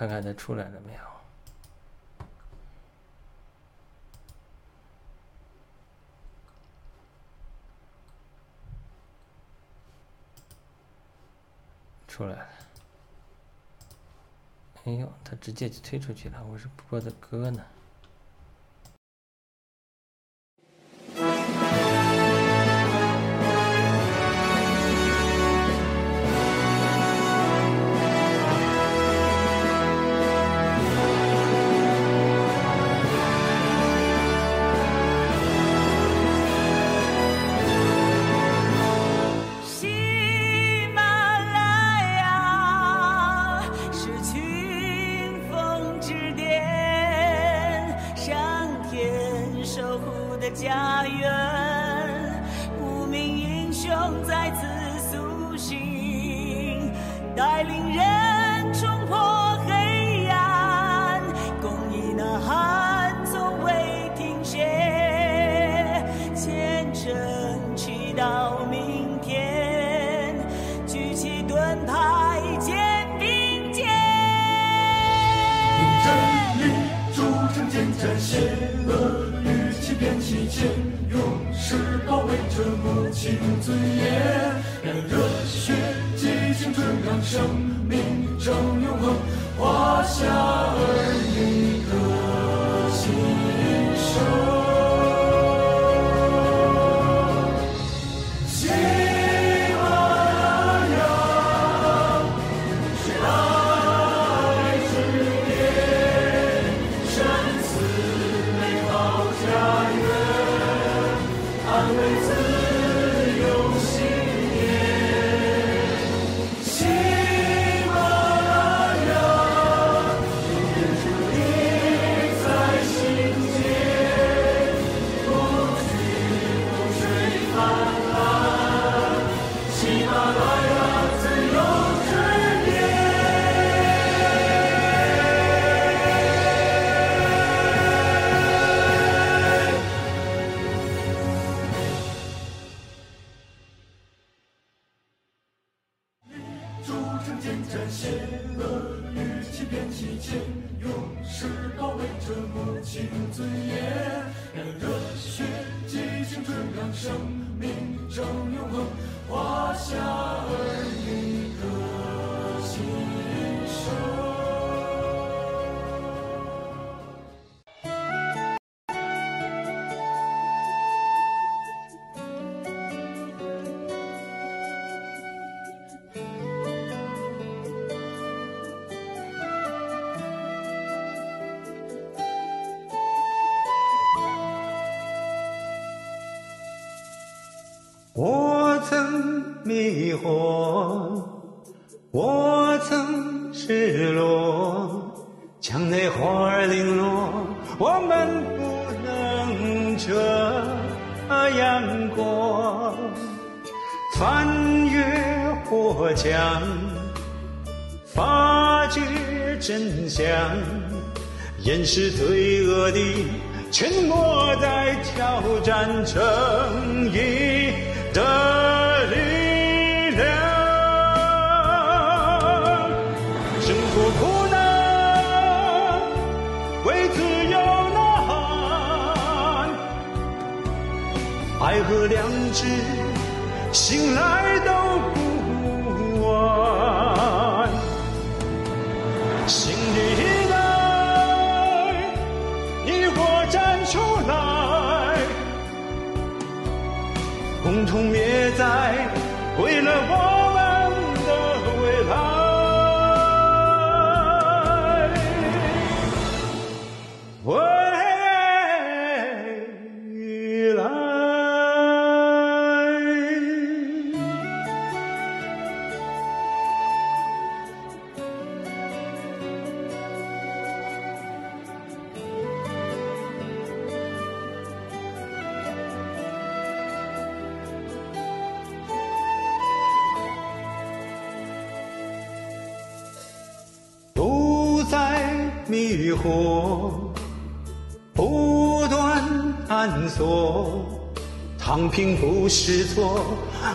看看他出来了没有？出来了。哎呦，他直接就推出去了，我是播的歌呢。迷惑，我曾失落，墙内花儿零落，我们不能这样过。翻越火墙，发觉真相，掩饰罪恶的沉默，在挑战正义。和良知，醒来都不晚。新的一代，你我站出来，共同灭灾，为了。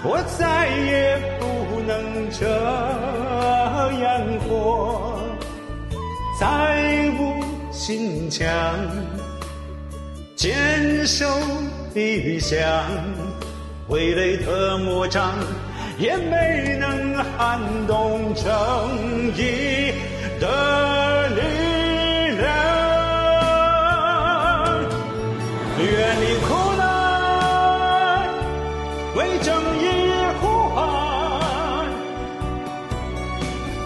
我再也不能这样活，再无心强坚守理想，挥泪的魔掌也没能撼动正义的。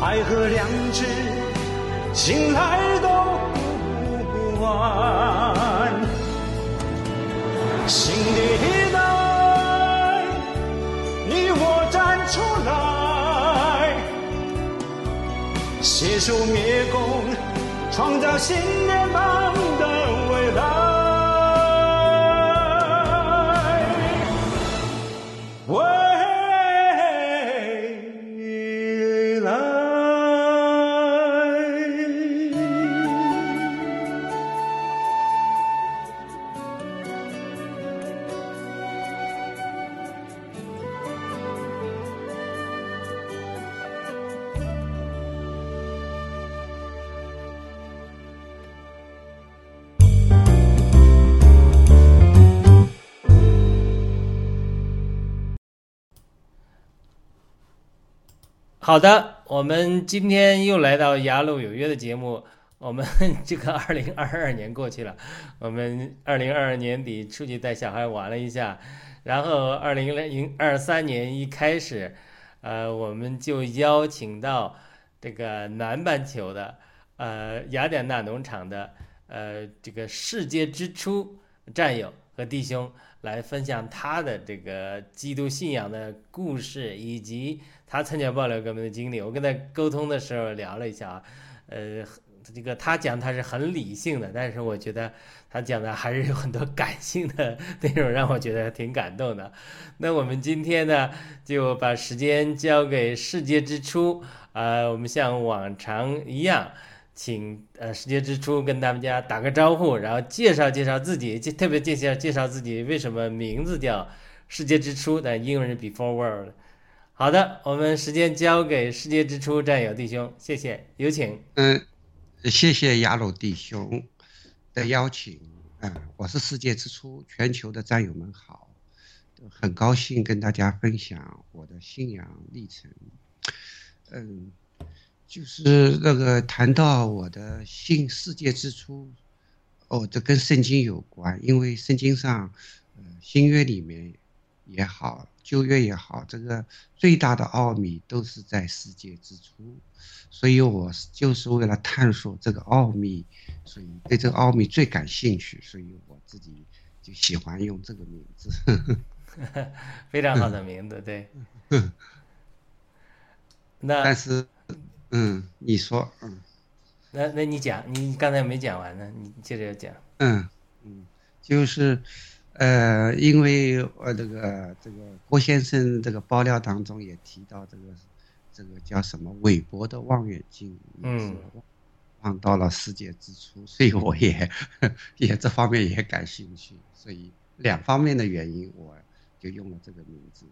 爱和良知。醒来都不晚，新的一代，你我站出来，携手灭共，创造新的梦好的，我们今天又来到《雅鲁有约》的节目。我们 这个二零二二年过去了，我们二零二二年底出去带小孩玩了一下，然后二零零二三年一开始，呃，我们就邀请到这个南半球的，呃，雅典娜农场的，呃，这个世界之初战友和弟兄来分享他的这个基督信仰的故事，以及他参加爆料革命的经历。我跟他沟通的时候聊了一下啊，呃，这个他讲他是很理性的，但是我觉得他讲的还是有很多感性的内容，让我觉得挺感动的。那我们今天呢，就把时间交给世界之初，呃，我们像往常一样。请呃世界之初跟大家打个招呼，然后介绍介绍自己，介特别介绍介绍自己为什么名字叫世界之初，但英文是 Before World。好的，我们时间交给世界之初战友弟兄，谢谢，有请。嗯，谢谢雅鲁弟兄的邀请。嗯，我是世界之初全球的战友们好，很高兴跟大家分享我的信仰历程。嗯。就是那个谈到我的信世界之初，哦，这跟圣经有关，因为圣经上，呃，新约里面也好，旧约也好，这个最大的奥秘都是在世界之初，所以我就是为了探索这个奥秘，所以对这个奥秘最感兴趣，所以我自己就喜欢用这个名字，非常好的名字，对。那但是。嗯，你说，嗯，那那你讲，你刚才没讲完呢，你接着讲。嗯。嗯，就是，呃，因为呃这个这个郭先生这个爆料当中也提到这个这个叫什么韦伯的望远镜，嗯，望到了世界之初，所以我也 也这方面也感兴趣，所以两方面的原因，我就用了这个名字。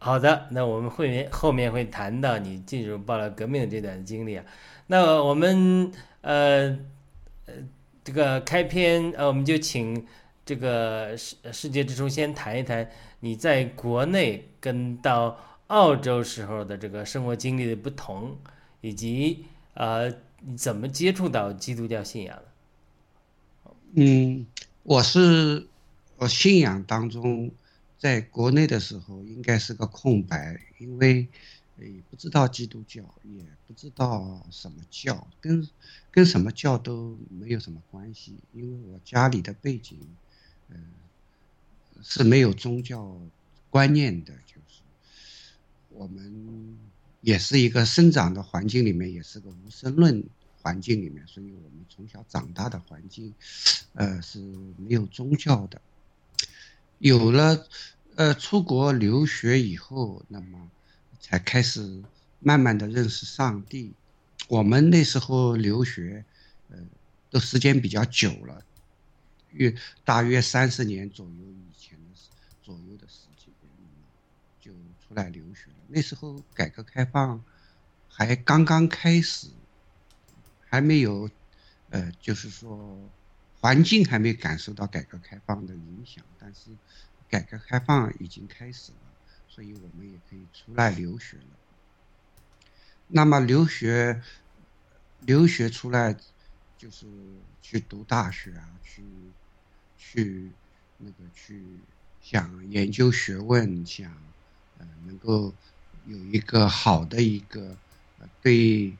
好的，那我们会面后面会谈到你进入爆料革命的这段经历啊。那我们呃呃这个开篇呃，我们就请这个世世界之初先谈一谈你在国内跟到澳洲时候的这个生活经历的不同，以及呃你怎么接触到基督教信仰的？嗯，我是我信仰当中。在国内的时候应该是个空白，因为也不知道基督教，也不知道什么教，跟跟什么教都没有什么关系。因为我家里的背景，嗯，是没有宗教观念的，就是我们也是一个生长的环境里面，也是个无神论环境里面，所以我们从小长大的环境，呃，是没有宗教的。有了，呃，出国留学以后，那么才开始慢慢的认识上帝。我们那时候留学，呃，都时间比较久了，约大约三十年左右以前的左右的时间，就出来留学了。那时候改革开放还刚刚开始，还没有，呃，就是说环境还没感受到改革开放的影响，但是改革开放已经开始了，所以我们也可以出来留学了。那么留学，留学出来就是去读大学啊，去去那个去想研究学问，想呃能够有一个好的一个呃对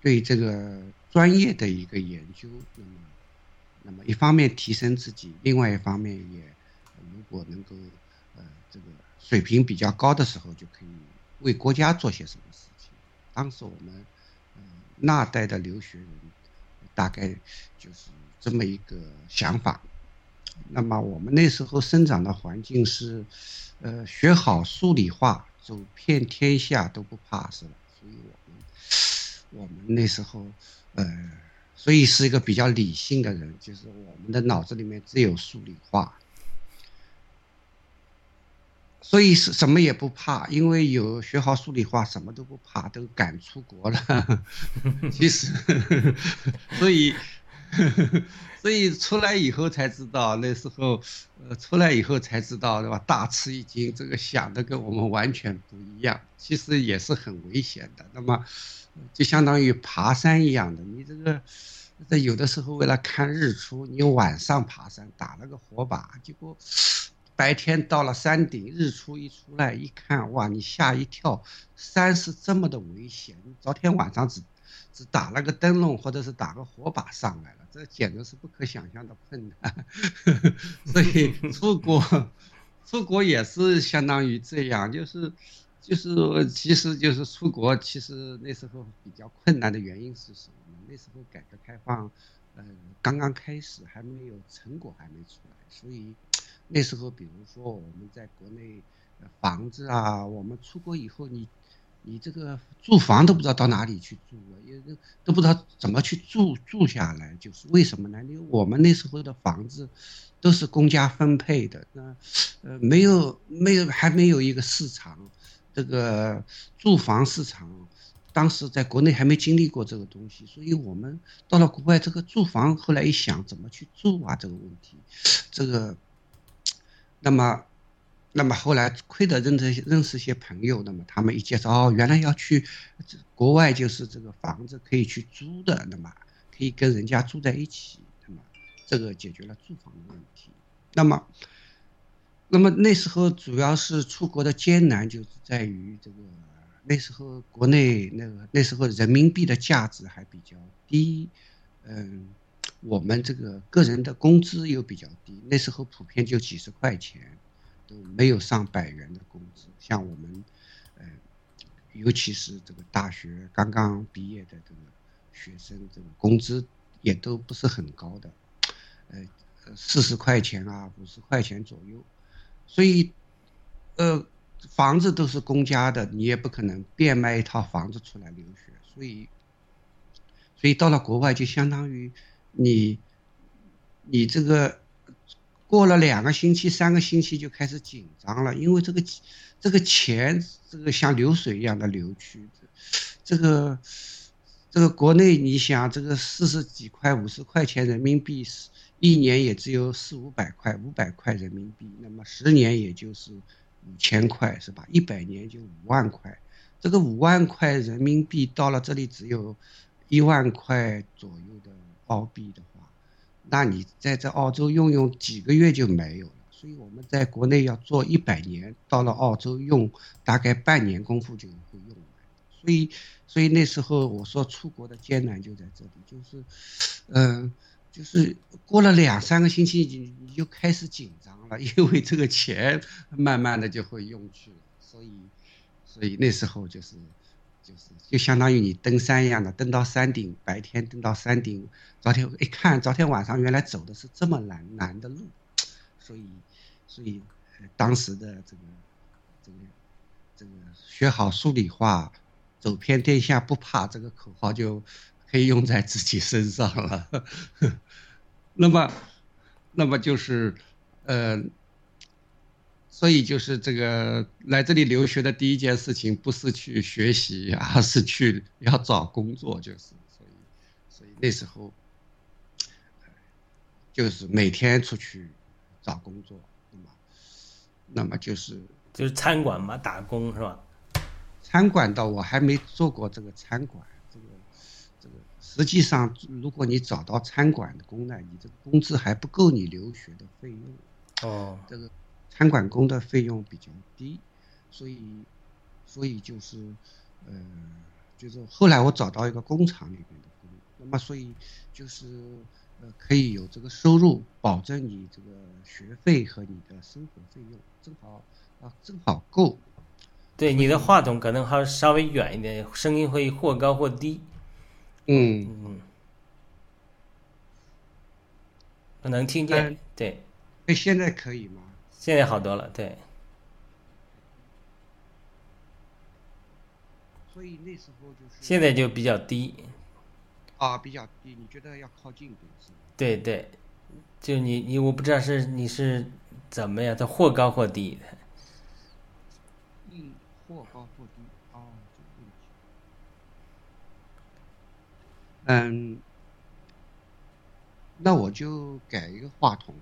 对这个专业的一个研究，那么那么一方面提升自己，另外一方面也如果能够呃这个水平比较高的时候，就可以为国家做些什么事情。当时我们嗯那代的留学人大概就是这么一个想法。那么我们那时候生长的环境是，呃，学好数理化，走遍天下都不怕，是吧？所以我们我们那时候，呃，所以是一个比较理性的人，就是我们的脑子里面只有数理化，所以是什么也不怕，因为有学好数理化，什么都不怕，都敢出国了。其实，所以。所以出来以后才知道，那时候，呃，出来以后才知道，对吧？大吃一惊，这个想的跟我们完全不一样，其实也是很危险的。那么，就相当于爬山一样的，你这个，在有的时候为了看日出，你晚上爬山打了个火把，结果白天到了山顶，日出一出来一看，哇，你吓一跳，山是这么的危险，昨天晚上只。只打了个灯笼，或者是打个火把上来了，这简直是不可想象的困难。所以出国，出国也是相当于这样，就是，就是，其实就是出国，其实那时候比较困难的原因是什么呢？那时候改革开放，呃，刚刚开始，还没有成果还没出来，所以那时候，比如说我们在国内房子啊，我们出国以后你。你这个住房都不知道到哪里去住了，也都不知道怎么去住住下来，就是为什么呢？因为我们那时候的房子都是公家分配的，那呃没有没有还没有一个市场，这个住房市场，当时在国内还没经历过这个东西，所以我们到了国外，这个住房后来一想怎么去住啊这个问题，这个那么。那么后来亏得认识认识些朋友，那么他们一介绍哦，原来要去国外就是这个房子可以去租的，那么可以跟人家住在一起，那么这个解决了住房的问题。那么，那么那时候主要是出国的艰难就是在于这个那时候国内那个那时候人民币的价值还比较低，嗯，我们这个个人的工资又比较低，那时候普遍就几十块钱。都没有上百元的工资，像我们，呃，尤其是这个大学刚刚毕业的这个学生，这个工资也都不是很高的，呃，四十块钱啊，五十块钱左右，所以，呃，房子都是公家的，你也不可能变卖一套房子出来留学，所以，所以到了国外就相当于你，你这个。过了两个星期、三个星期就开始紧张了，因为这个这个钱，这个像流水一样的流去，这个这个国内你想，这个四十几块、五十块钱人民币，一年也只有四五百块、五百块人民币，那么十年也就是五千块，是吧？一百年就五万块，这个五万块人民币到了这里只有一万块左右的澳币的。那你在这澳洲用用几个月就没有了，所以我们在国内要做一百年，到了澳洲用大概半年功夫就会用完。所以，所以那时候我说出国的艰难就在这里，就是，嗯，就是过了两三个星期，你你就开始紧张了，因为这个钱慢慢的就会用去了，所以，所以那时候就是。就是就相当于你登山一样的，登到山顶，白天登到山顶，昨天一看，昨天晚上原来走的是这么难难的路，所以，所以当时的这个这个这个学好数理化，走遍天下不怕这个口号就可以用在自己身上了。那么，那么就是呃。所以就是这个来这里留学的第一件事情，不是去学习，而 是去要找工作，就是所以，所以那时候就是每天出去找工作，那么那么就是就是餐馆嘛，打工是吧？餐馆倒我还没做过这个餐馆，这个这个实际上，如果你找到餐馆的工呢，你这个工资还不够你留学的费用。哦，这个餐馆工的费用比较低，所以所以就是呃，就是后来我找到一个工厂里面的工，那么所以就是呃可以有这个收入，保证你这个学费和你的生活费用，正好啊正好够。对，你的话筒可能还稍微远一点，声音会或高或低。嗯，嗯，我能听见嗯。对，那现在可以吗？现在好多了。对，所以那时候就是现在就比较低。啊比较低，你觉得要靠近点是吧？对对，就你你我不知道是你是怎么样，它或高或低的。嗯，或高或低哦，这个问题。嗯，那我就改一个话筒。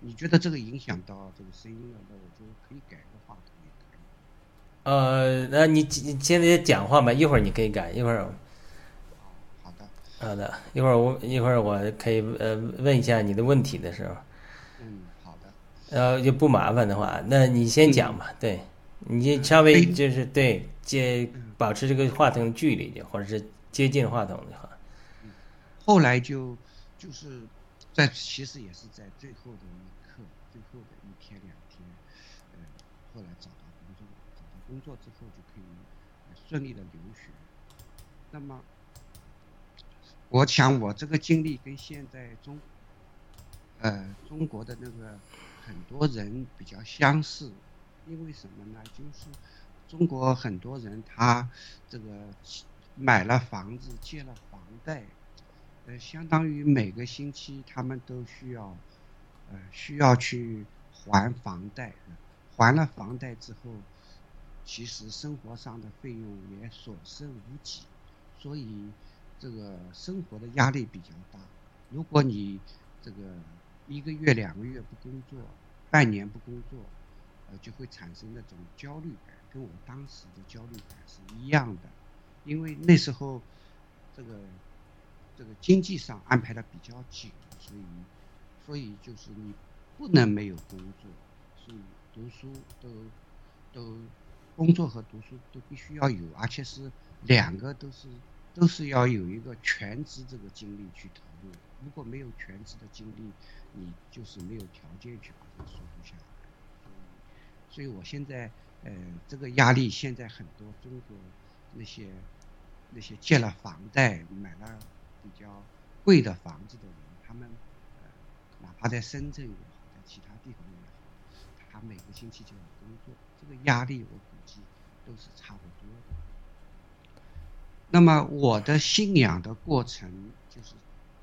你觉得这个影响到这个声音了，那我就可以改个话筒也可以。呃，那你你现在讲话吧，一会儿你可以改，一会儿好的，好的，一会儿我一会儿我可以呃问一下你的问题的时候，嗯，好的。呃就不麻烦的话，那你先讲吧，对，你稍微哎就是对接保持这个话筒距离就，或者是接近话筒就好。后来就就是在其实也是在最后的一刻，最后的一天两天，呃，后来找到工作，找到工作之后就可以顺利的留学。那么，我想我这个经历跟现在中，呃，中国的那个很多人比较相似，因为什么呢？就是中国很多人他这个买了房子，借了房贷。呃，相当于每个星期他们都需要，呃，需要去还房贷。还了房贷之后，其实生活上的费用也所剩无几，所以这个生活的压力比较大。如果你这个一个月、两个月不工作，半年不工作，呃，就会产生那种焦虑感，跟我当时的焦虑感是一样的。因为那时候这个这个经济上安排的比较紧，所以所以就是你不能没有工作，所以读书都都工作和读书都必须要有，而且是两个都是都是要有一个全职这个精力去投入。如果没有全职的精力，你就是没有条件去把它输出下来。所以，所以我现在呃这个压力，现在很多中国那些那些借了房贷买了比较贵的房子的人，他们呃哪怕在深圳也好，在其他地方也好，他每个星期就要工作，这个压力我估计都是差不多的。那么我的信仰的过程就是，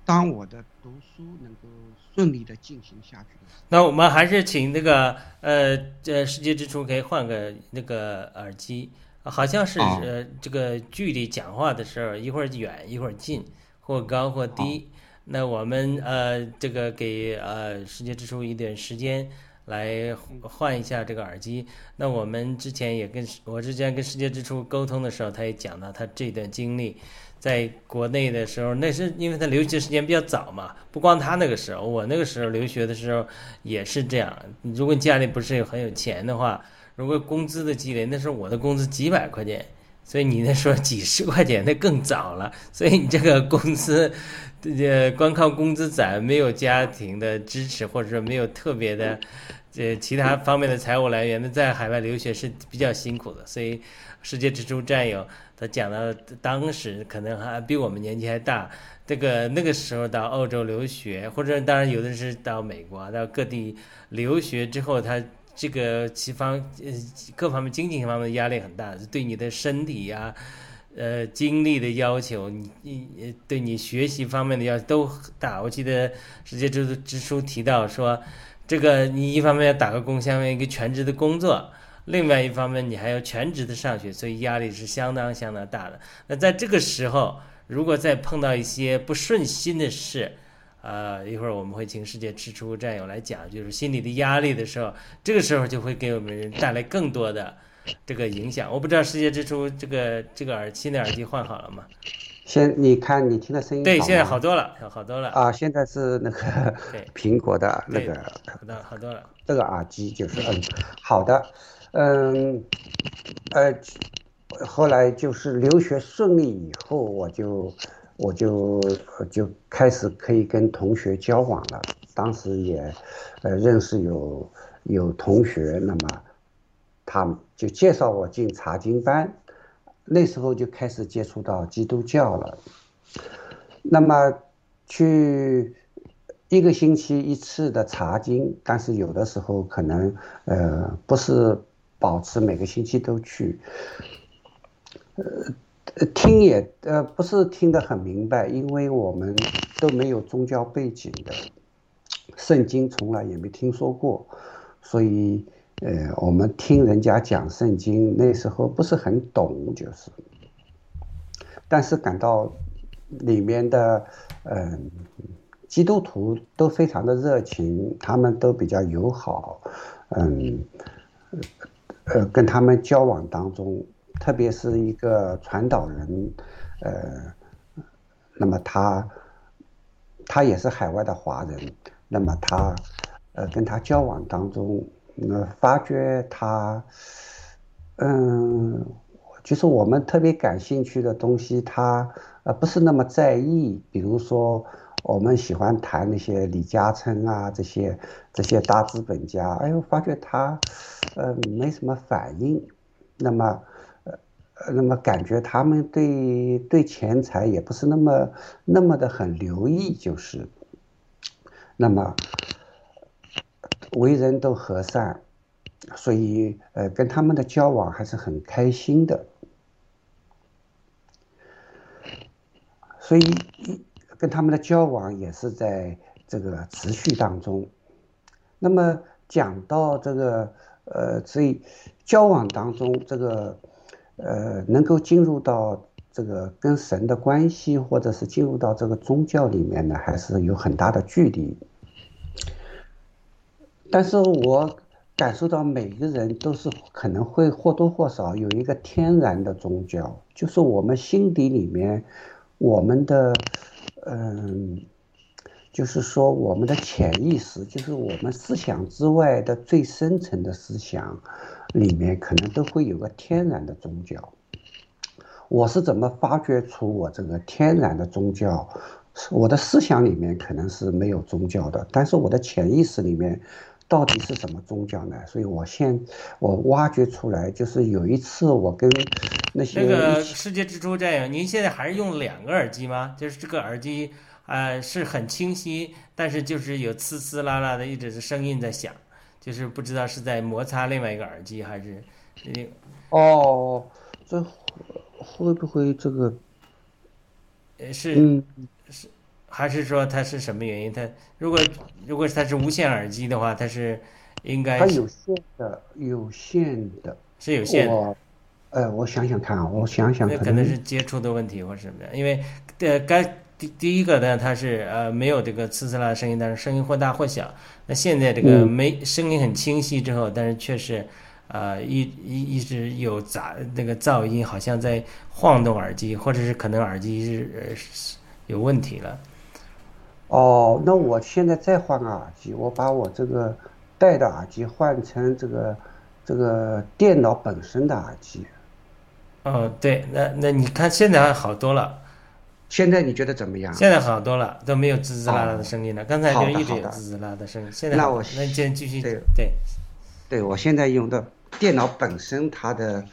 当我的读书能够顺利的进行下去那我们还是请那个呃呃世界之初可以换个那个耳机，好像是哦。呃这个距离讲话的时候一会儿远一会儿近，或高或低。那我们呃这个给呃世界之初一点时间来换一下这个耳机。那我们之前也跟我之前跟世界之初沟通的时候，他也讲到他这段经历。在国内的时候，那是因为他留学时间比较早嘛，不光他那个时候，我那个时候留学的时候也是这样。如果家里不是很有钱的话，如果工资的积累，那时候我的工资几百块钱，所以你那时候几十块钱，那更早了。所以你这个工资，呃，光靠工资攒，没有家庭的支持，或者说没有特别的，这其他方面的财务来源，那在海外留学是比较辛苦的。所以，世界之初战友他讲到当时可能还比我们年纪还大，这个那个时候到澳洲留学，或者当然有的是到美国、到各地留学之后，他这个其方呃各方面经济方面的压力很大，对你的身体呀、呃精力的要求，你你对你学习方面的要求都大。我记得世界之之书提到说，这个你一方面要打个工，相当于一个全职的工作。另外一方面，你还要全职的上学，所以压力是相当相当大的。那在这个时候，如果再碰到一些不顺心的事，呃，一会儿我们会请世界之初战友来讲，就是心理的压力的时候，这个时候就会给我们带来更多的这个影响。我不知道世界之初这个这个耳新的耳机换好了吗？先你看你听的声音对，现在好多了，好多了。啊，现在是那个苹果的那个好的好多了。这个耳机就是嗯，好的，嗯，呃，后来就是留学顺利以后，我就我就就开始可以跟同学交往了。当时也呃认识有有同学，那么他们就介绍我进查经班，那时候就开始接触到基督教了。那么去一个星期一次的查经，但是有的时候可能呃不是保持每个星期都去，呃听也呃不是听得很明白，因为我们都没有宗教背景的，圣经从来也没听说过，所以呃我们听人家讲圣经那时候不是很懂，就是，但是感到里面的嗯。基督徒都非常的热情，他们都比较友好，嗯，呃，跟他们交往当中，特别是一个传导人，呃，那么他他也是海外的华人，那么他呃跟他交往当中，那发觉他，嗯，就是我们特别感兴趣的东西，他呃不是那么在意，比如说。我们喜欢谈那些李嘉诚啊，这些这些大资本家，哎呦，发觉他，呃，没什么反应，那么，那么感觉他们对对钱财也不是那么那么的很留意，就是，那么，为人都和善，所以呃，跟他们的交往还是很开心的，所以。跟他们的交往也是在这个持续当中。那么讲到这个，呃，所以交往当中，这个，呃，能够进入到这个跟神的关系，或者是进入到这个宗教里面呢，还是有很大的距离。但是我感受到每一个人都是可能会或多或少有一个天然的宗教，就是我们心底里面，我们的。嗯，就是说，我们的潜意识，就是我们思想之外的最深层的思想，里面可能都会有个天然的宗教。我是怎么发掘出我这个天然的宗教？我的思想里面可能是没有宗教的，但是我的潜意识里面到底是什么宗教呢？所以我现我挖掘出来，就是有一次我跟。那些那个世界之初战友，您现在还是用两个耳机吗？就是这个耳机，呃，是很清晰，但是就是有呲呲啦啦的，一直是声音在响，就是不知道是在摩擦另外一个耳机还是，哦，这会不会这个？呃，是是，还是说它是什么原因？它如果如果它是无线耳机的话，它是应该它有线的，有线的，是有线的。哎，我想想看啊，我想想，那可能是接触的问题或者什么的，因为，呃，该第第一个呢，它是呃没有这个呲呲啦的声音，但是声音或大或小。那现在这个没声音很清晰之后，但是却是，呃一一一直有杂那个噪音，好像在晃动耳机，或者是可能耳机是有问题了。哦，那我现在再换个耳机，我把我这个戴的耳机换成这个这个电脑本身的耳机。哦，对，那那你看现在好多了。现在你觉得怎么样？现在好多了，都没有滋滋啦啦的声音了。刚才就一直有滋滋啦的声音。现在那我那先继续对对，对我现在用的电脑本身它的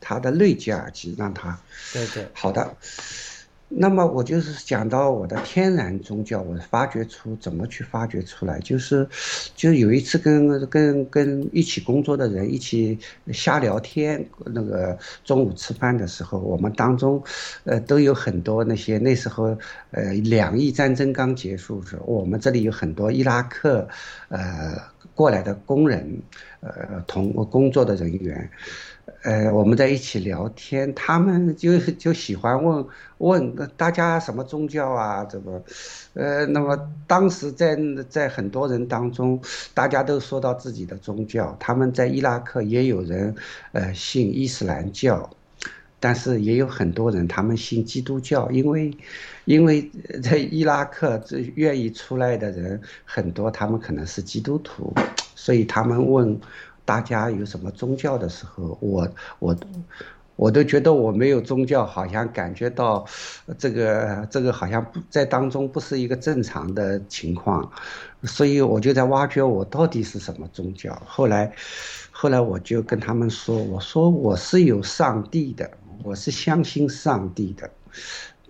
它的内接耳机让它对对好的。那么我就是讲到我的天然宗教，我发掘出怎么去发掘出来，就是，就有一次跟跟跟一起工作的人一起瞎聊天，那个中午吃饭的时候，我们当中，呃，都有很多那些那时候，呃，两伊战争刚结束的时，候，我们这里有很多伊拉克，呃，过来的工人，呃，同工作的人员。呃，我们在一起聊天，他们就就喜欢问问大家什么宗教啊，怎么，呃，那么当时在在很多人当中，大家都说到自己的宗教，他们在伊拉克也有人呃信伊斯兰教，但是也有很多人他们信基督教，因为因为在伊拉克这愿意出来的人很多，他们可能是基督徒，所以他们问。大家有什么宗教的时候，我我我都觉得我没有宗教，好像感觉到这个这个好像在当中不是一个正常的情况，所以我就在挖掘我到底是什么宗教。后来后来我就跟他们说，我说我是有上帝的，我是相信上帝的，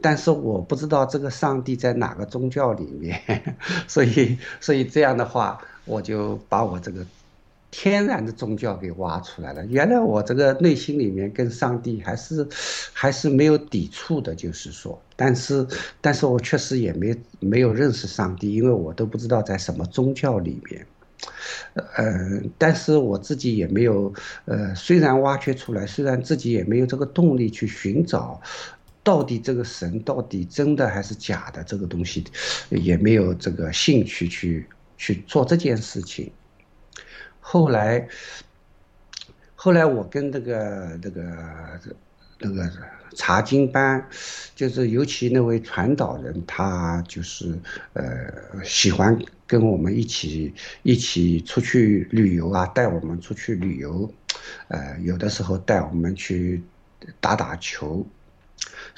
但是我不知道这个上帝在哪个宗教里面，所以所以这样的话，我就把我这个。天然的宗教给挖出来了。原来我这个内心里面跟上帝还是还是没有抵触的，就是说，但是但是我确实也没没有认识上帝，因为我都不知道在什么宗教里面。呃，但是我自己也没有呃，虽然挖掘出来，虽然自己也没有这个动力去寻找，到底这个神到底真的还是假的这个东西，也没有这个兴趣去去做这件事情。后来，后来我跟那个那个那个查经班，就是尤其那位传导人，他就是呃喜欢跟我们一起一起出去旅游啊，带我们出去旅游，呃有的时候带我们去打打球。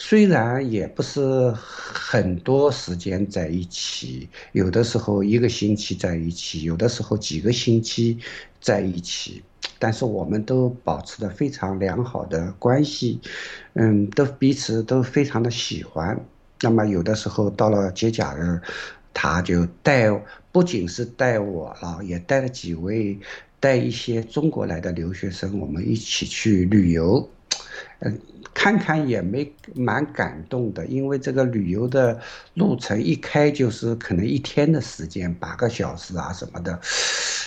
虽然也不是很多时间在一起，有的时候一个星期在一起，有的时候几个星期在一起，但是我们都保持着非常良好的关系，嗯，都彼此都非常的喜欢。那么有的时候到了节假日，他就带，不仅是带我了，也带了几位，带一些中国来的留学生，我们一起去旅游。嗯，看看也没蛮感动的，因为这个旅游的路程一开就是可能一天的时间，八个小时啊什么的。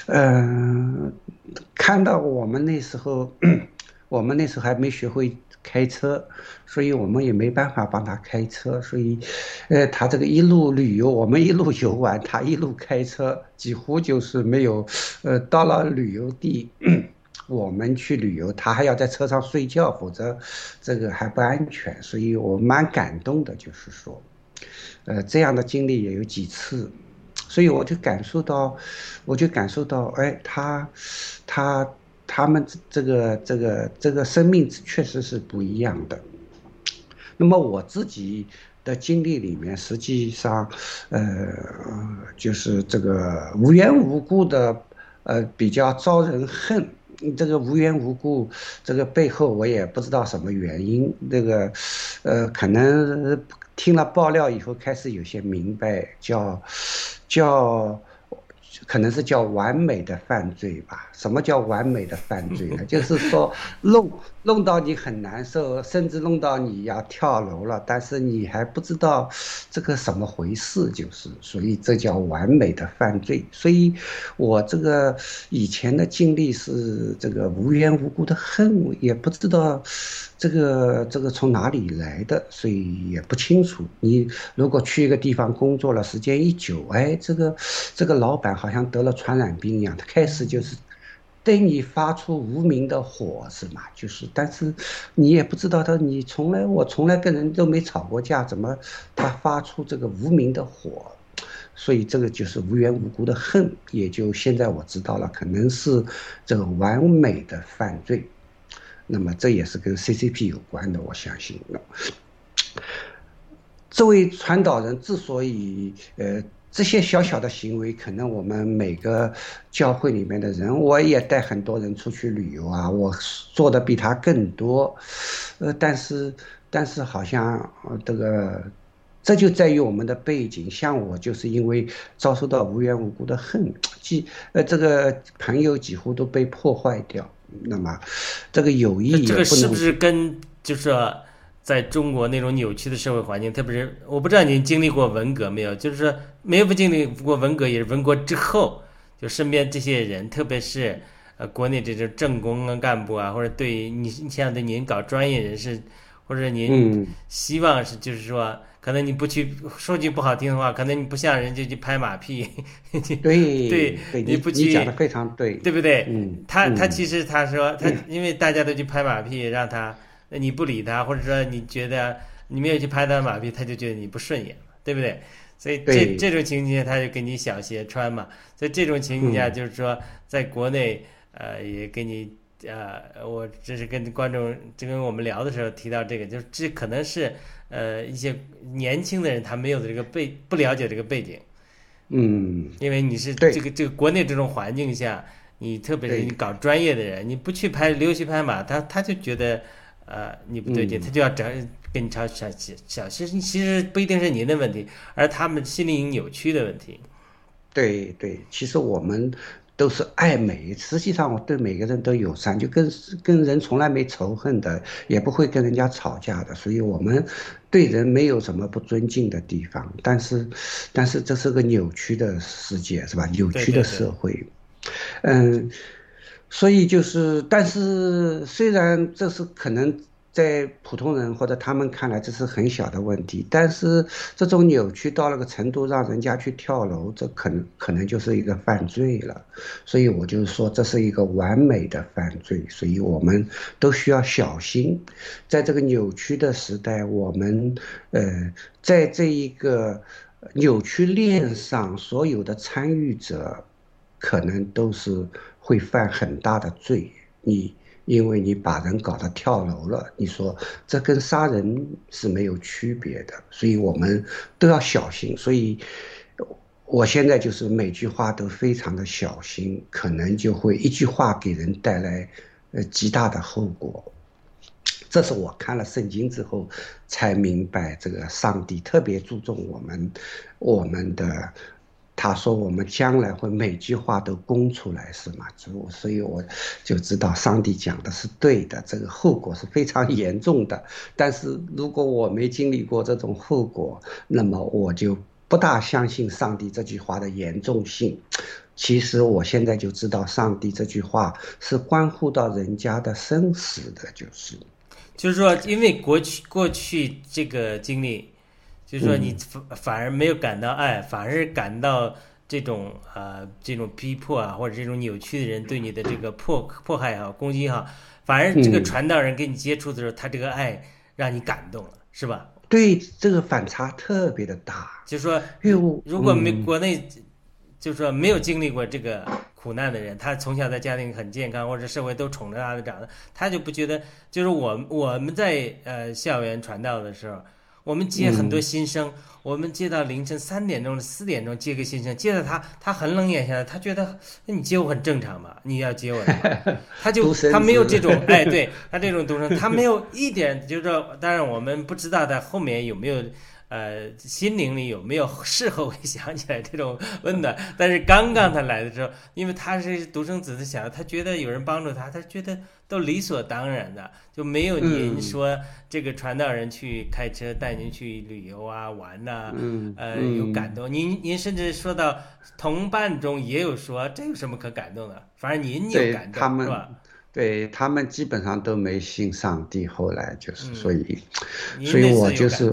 嗯，看到我们那时候，我们那时候还没学会开车，所以我们也没办法帮他开车，所以，呃，他这个一路旅游，我们一路游玩，他一路开车，几乎就是没有，呃，到了旅游地。我们去旅游，他还要在车上睡觉，否则这个还不安全。所以我蛮感动的，就是说，呃，这样的经历也有几次，所以我就感受到，我就感受到，哎，他，他，他们这个这个这个生命确实是不一样的。那么我自己的经历里面，实际上，呃，就是这个无缘无故的，呃，比较招人恨。这个无缘无故，这个背后我也不知道什么原因。这个，呃，可能听了爆料以后，开始有些明白，叫，叫。可能是叫完美的犯罪吧？什么叫完美的犯罪呢？就是说弄弄到你很难受，甚至弄到你要跳楼了，但是你还不知道这个什么回事，就是所以这叫完美的犯罪。所以我这个以前的经历是这个无缘无故的恨，也不知道。这个这个从哪里来的，所以也不清楚。你如果去一个地方工作了，时间一久，哎，这个这个老板好像得了传染病一样，他开始就是对你发出无名的火，是吗？就是，但是你也不知道他，你从来我从来跟人都没吵过架，怎么他发出这个无名的火？所以这个就是无缘无故的恨，也就现在我知道了，可能是这个完美的犯罪。那么这也是跟 CCP 有关的，我相信。这位传导人之所以呃这些小小的行为，可能我们每个教会里面的人，我也带很多人出去旅游啊，我做的比他更多，呃，但是但是好像这个这就在于我们的背景，像我就是因为遭受到无缘无故的恨，几呃这个朋友几乎都被破坏掉。那么，这个友谊这个是不是跟就是说，在中国那种扭曲的社会环境，特别是我不知道您经历过文革没有？就是说没有不经历过文革，也是文革之后，就身边这些人，特别是呃国内这种政工啊干部啊，或者对你你像对您搞专业人士，或者您嗯希望是就是说，可能你不去说句不好听的话，可能你不像人家去拍马屁，对 对对，你你不去你讲的非常对，对不对？嗯，他他嗯其实他说他因为大家都去拍马屁，让他那你不理他，或者说你觉得你没有去拍他马屁，他就觉得你不顺眼嘛，对不对？所以这这种情景下，他就给你小鞋穿嘛。所以这种情景下，嗯就是说在国内呃也给你呃，我这是跟观众就跟我们聊的时候提到这个，就是这可能是呃一些年轻的人他没有的这个背不了解这个背景。嗯，因为你是这个这个国内这种环境下，你特别是你搞专业的人，你不去拍溜须拍马，他他就觉得呃你不对劲，嗯他就要找跟你吵小小小，其实其实不一定是您的问题，而他们心灵扭曲的问题。对对，其实我们都是爱美，实际上我对每个人都友善，就跟跟人从来没仇恨的，也不会跟人家吵架的，所以我们对人没有什么不尊敬的地方。但是，但是这是个扭曲的世界，是吧？扭曲的对对对社会，嗯，所以就是，但是虽然这是可能。在普通人或者他们看来这是很小的问题，但是这种扭曲到了个程度，让人家去跳楼，这可能可能就是一个犯罪了。所以我就是说，这是一个完美的犯罪，所以我们都需要小心。在这个扭曲的时代，我们呃，在这一个扭曲链上，所有的参与者可能都是会犯很大的罪。你。因为你把人搞得跳楼了，你说这跟杀人是没有区别的，所以我们都要小心。所以，我现在就是每句话都非常的小心，可能就会一句话给人带来呃极大的后果。这是我看了圣经之后才明白，这个上帝特别注重我们我们的。他说：“我们将来会每句话都供出来，是吗？”所所以我就知道上帝讲的是对的，这个后果是非常严重的。但是如果我没经历过这种后果，那么我就不大相信上帝这句话的严重性。其实我现在就知道，上帝这句话是关乎到人家的生死的，就是，就是说，因为过去过去这个经历。就是说，嗯你反反而没有感到爱，反而感到这种啊、呃、这种逼迫啊，或者这种扭曲的人对你的这个迫迫害也好、攻击也好，反而这个嗯传道人跟你接触的时候，他这个爱让你感动了，是吧？对，这个反差特别的大。就是说，如果没嗯国内，就是说没有经历过这个苦难的人，他从小在家庭很健康，或者社会都宠着他的长的，他就不觉得，就是我我们在呃校园传道的时候。我们接很多新生，嗯、我们接到凌晨三点钟、四点钟接个新生，接到他，他很冷眼下来，他觉得那你接我很正常嘛，你要接我的，他就他没有这种，哎，对他这种独生，他没有一点，就是说，当然我们不知道他后面有没有。呃，心灵里有没有事后会想起来这种温暖？但是刚刚他来的时候，因为他是独生子，他想他觉得有人帮助他，他觉得都理所当然的，就没有您说这个传道人去开车带您去旅游啊、玩呐、呃，有感动。您您甚至说到同伴中也有说，这有什么可感动的？反正您有感动，是吧？对他们基本上都没信上帝，后来就是，嗯、所以，所以我就是。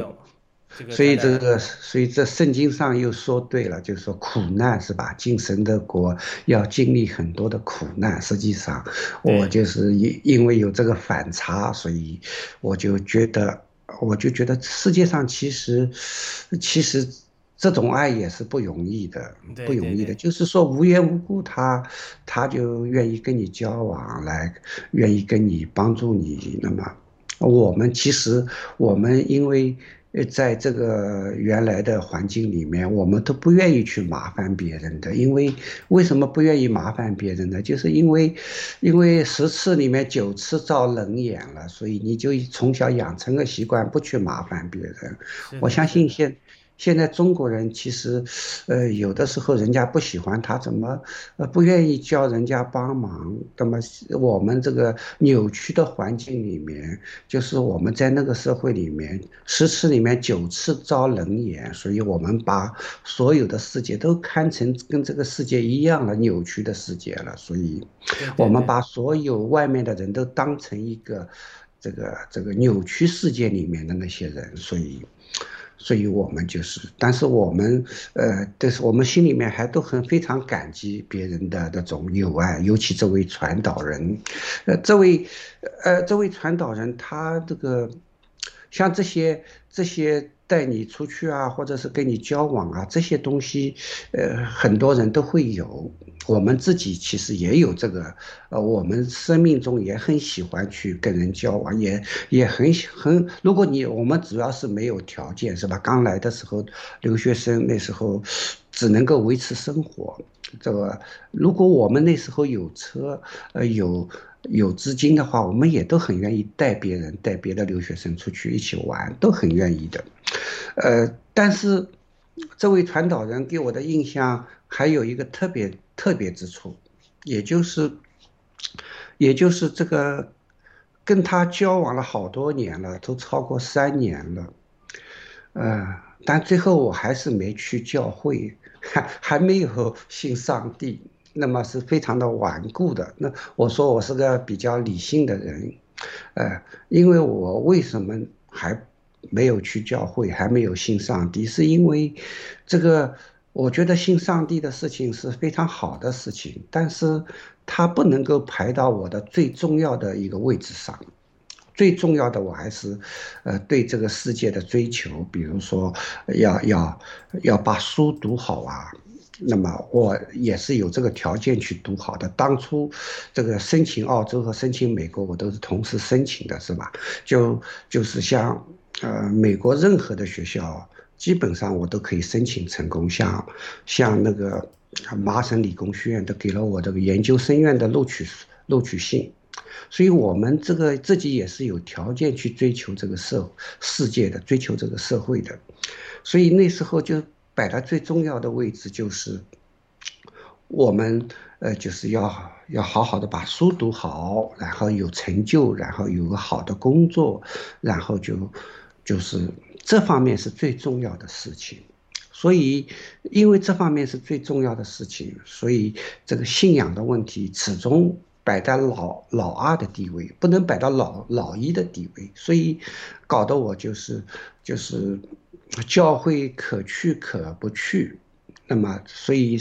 所以这个，所以这圣经上又说对了，就是说苦难是吧？进神的国要经历很多的苦难。实际上，我就是因因为有这个反差，所以我就觉得，我就觉得世界上其实，其实这种爱也是不容易的，不容易的。就是说无缘无故他他就愿意跟你交往，来愿意跟你帮助你。那么我们其实我们因为。呃，在这个原来的环境里面，我们都不愿意去麻烦别人的，因为为什么不愿意麻烦别人呢？就是因为，因为十次里面九次遭冷眼了，所以你就从小养成个习惯，不去麻烦别人。我相信现现在中国人其实，呃，有的时候人家不喜欢他，怎么，呃，不愿意叫人家帮忙？那么我们这个扭曲的环境里面，就是我们在那个社会里面，十次里面九次遭冷眼，所以我们把所有的世界都看成跟这个世界一样了，扭曲的世界了。所以，我们把所有外面的人都当成一个这个这个扭曲世界里面的那些人，所以。所以我们就是，但是我们，呃，但是我们心里面还都很非常感激别人的那种友爱，尤其这位传导人，呃，这位，呃，这位传导人，他这个，像这些这些。带你出去啊，或者是跟你交往啊，这些东西，呃，很多人都会有。我们自己其实也有这个，呃，我们生命中也很喜欢去跟人交往，也也很很。如果你我们主要是没有条件，是吧？刚来的时候，留学生那时候只能够维持生活。这个，如果我们那时候有车，呃，有。有资金的话，我们也都很愿意带别人、带别的留学生出去一起玩，都很愿意的。呃，但是这位传导人给我的印象还有一个特别特别之处，也就是，也就是这个跟他交往了好多年了，都超过三年了。呃，但最后我还是没去教会，还 还没有信上帝。那么是非常的顽固的。那我说我是个比较理性的人，呃，因为我为什么还没有去教会，还没有信上帝，是因为这个我觉得信上帝的事情是非常好的事情，但是它不能够排到我的最重要的一个位置上。最重要的我还是，呃，对这个世界的追求，比如说要要要把书读好啊。那么我也是有这个条件去读好的。当初这个申请澳洲和申请美国，我都是同时申请的，是吧？就就是像呃美国任何的学校，基本上我都可以申请成功。像像那个麻省理工学院都给了我这个研究生院的录取录取信，所以我们这个自己也是有条件去追求这个社世界的，追求这个社会的。所以那时候就。摆在最重要的位置就是，我们呃就是要要好好的把书读好，然后有成就，然后有个好的工作，然后就就是这方面是最重要的事情。所以，因为这方面是最重要的事情，所以这个信仰的问题始终摆在老老二的地位，不能摆到老老一的地位。所以，搞得我就是就是。教会可去可不去，那么所以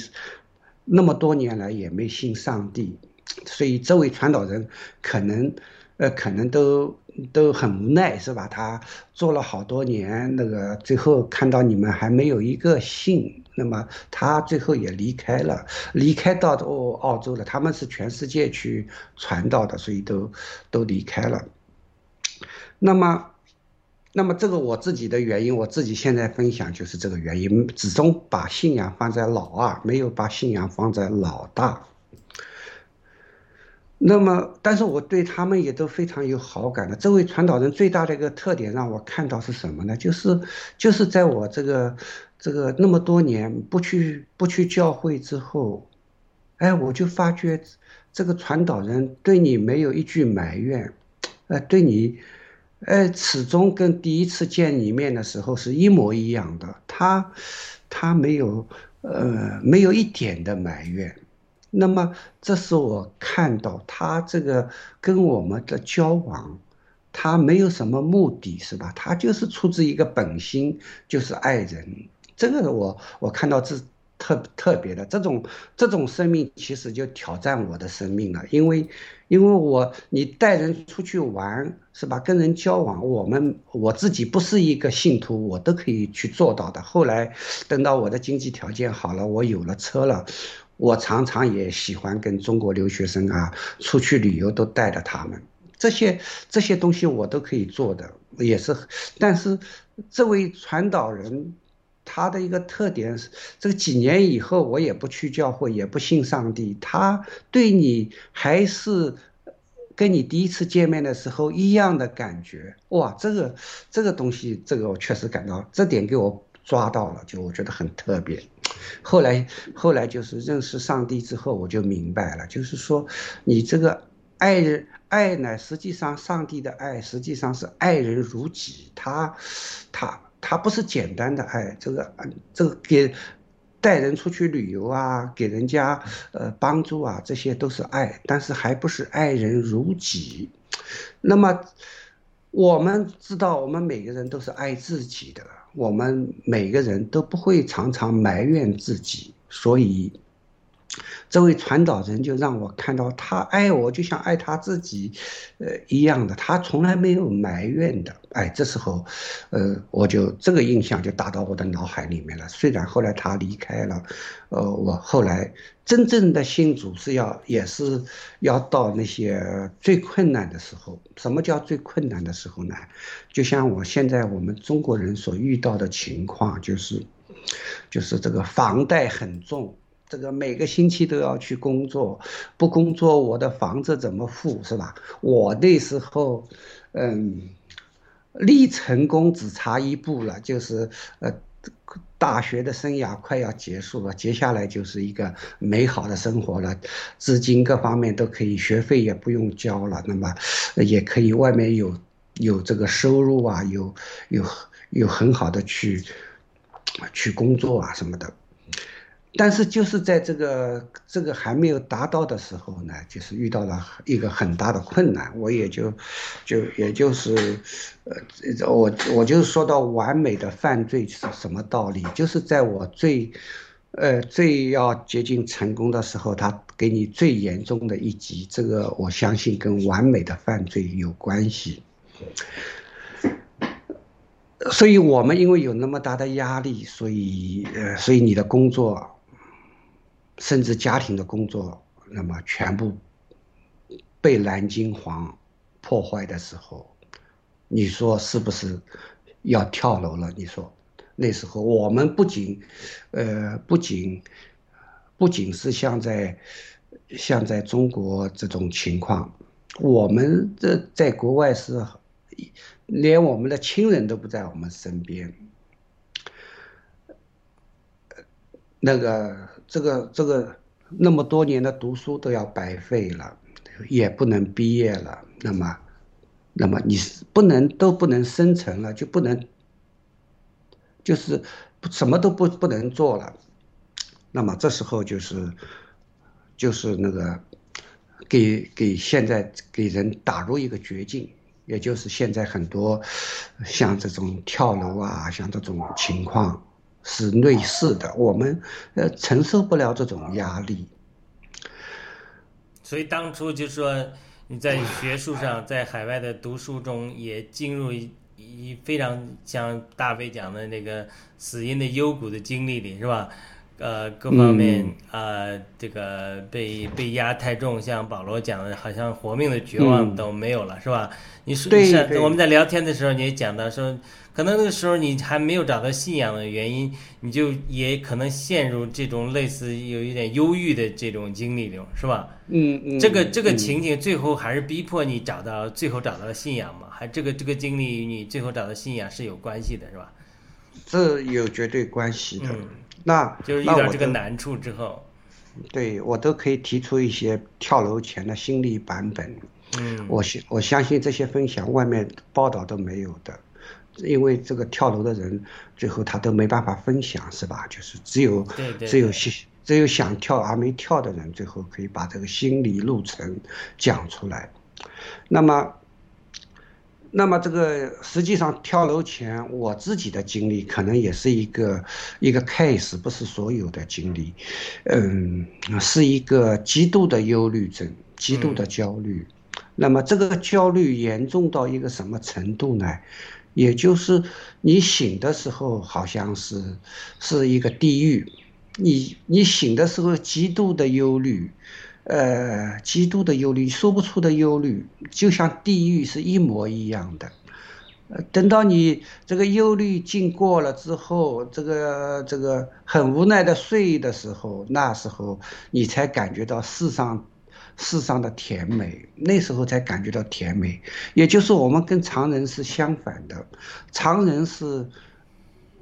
那么多年来也没信上帝，所以这位传导人可能呃可能都都很无奈是吧？他做了好多年，那个最后看到你们还没有一个信，那么他最后也离开了，离开到澳澳洲了。他们是全世界去传道的，所以都都离开了。那么。那么这个我自己的原因，我自己现在分享就是这个原因，始终把信仰放在老二，没有把信仰放在老大。那么，但是我对他们也都非常有好感的。这位传导人最大的一个特点让我看到是什么呢？就是，就是在我这个这个那么多年不去不去教会之后，哎，我就发觉这个传导人对你没有一句埋怨，呃，对你。呃，始终跟第一次见你面的时候是一模一样的。他，他没有，呃，没有一点的埋怨。那么，这是我看到他这个跟我们的交往，他没有什么目的，是吧？他就是出自一个本心，就是爱人。这个我我看到这。特特别的这种这种生命，其实就挑战我的生命了，因为，因为我你带人出去玩是吧？跟人交往，我们我自己不是一个信徒，我都可以去做到的。后来等到我的经济条件好了，我有了车了，我常常也喜欢跟中国留学生啊出去旅游，都带着他们。这些这些东西我都可以做的，也是。但是这位传导人。他的一个特点是，这个几年以后我也不去教会，也不信上帝，他对你还是跟你第一次见面的时候一样的感觉。哇，这个这个东西，这个我确实感到这点给我抓到了，就我觉得很特别。后来后来就是认识上帝之后，我就明白了，就是说你这个爱人爱呢，实际上上帝的爱实际上是爱人如己，他他他不是简单的爱，这个这个给。带人出去旅游啊，给人家呃帮助啊，这些都是爱，但是还不是爱人如己。那么我们知道，我们每个人都是爱自己的，我们每个人都不会常常埋怨自己，所以。这位传导人就让我看到他爱我，就像爱他自己，呃一样的，他从来没有埋怨的。哎，这时候，呃，我就这个印象就打到我的脑海里面了。虽然后来他离开了，呃，我后来真正的信主是要也是要到那些最困难的时候。什么叫最困难的时候呢？就像我现在我们中国人所遇到的情况，就是，就是这个房贷很重。这个每个星期都要去工作，不工作我的房子怎么付是吧？我那时候，嗯，离成功只差一步了，就是呃，大学的生涯快要结束了，接下来就是一个美好的生活了，资金各方面都可以，学费也不用交了，那么也可以外面有有这个收入啊，有有有很好的去去工作啊什么的。但是就是在这个这个还没有达到的时候呢，就是遇到了一个很大的困难，我也就，就也就是，呃，我我就是说到完美的犯罪是什么道理？就是在我最，呃，最要接近成功的时候，他给你最严重的一击，这个我相信跟完美的犯罪有关系。所以我们因为有那么大的压力，所以呃，所以你的工作。甚至家庭的工作，那么全部被蓝金黄破坏的时候，你说是不是要跳楼了？你说那时候我们不仅，呃，不仅不仅是像在像在中国这种情况，我们这在国外是连我们的亲人都不在我们身边，那个。这个这个那么多年的读书都要白费了，也不能毕业了。那么，那么你是不能都不能生存了，就不能，就是什么都不不能做了。那么这时候就是，就是那个给给现在给人打入一个绝境，也就是现在很多像这种跳楼啊，像这种情况。是类似的，我们呃承受不了这种压力，所以当初就说你在学术上，在海外的读书中也进入一一非常像大飞讲的那个死因的幽谷的经历里，是吧？呃，各方面啊，这个被被压太重，像保罗讲的，好像活命的绝望都没有了，是吧？你说，我们在聊天的时候，你也讲到说。可能那个时候你还没有找到信仰的原因，你就也可能陷入这种类似有一点忧郁的这种经历中，是吧？嗯嗯。这个这个情景最后还是逼迫你找到最后找到了信仰嘛？还这个这个经历与你最后找到信仰是有关系的，是吧？这有绝对关系的。嗯。那就是遇到这个难处之后，对我都可以提出一些跳楼前的心理版本。嗯。我相我相信这些分享外面报道都没有的。因为这个跳楼的人，最后他都没办法分享，是吧？就是只有只有想只有想跳而没跳的人，最后可以把这个心理路程讲出来。那么，那么这个实际上跳楼前我自己的经历，可能也是一个一个 case，不是所有的经历。嗯，是一个极度的忧虑症，极度的焦虑。那么这个焦虑严重到一个什么程度呢？也就是你醒的时候好像是是一个地狱，你你醒的时候极度的忧虑，呃，极度的忧虑，说不出的忧虑，就像地狱是一模一样的。呃，等到你这个忧虑经过了之后，这个这个很无奈的睡的时候，那时候你才感觉到世上。世上的甜美，那时候才感觉到甜美，也就是我们跟常人是相反的，常人是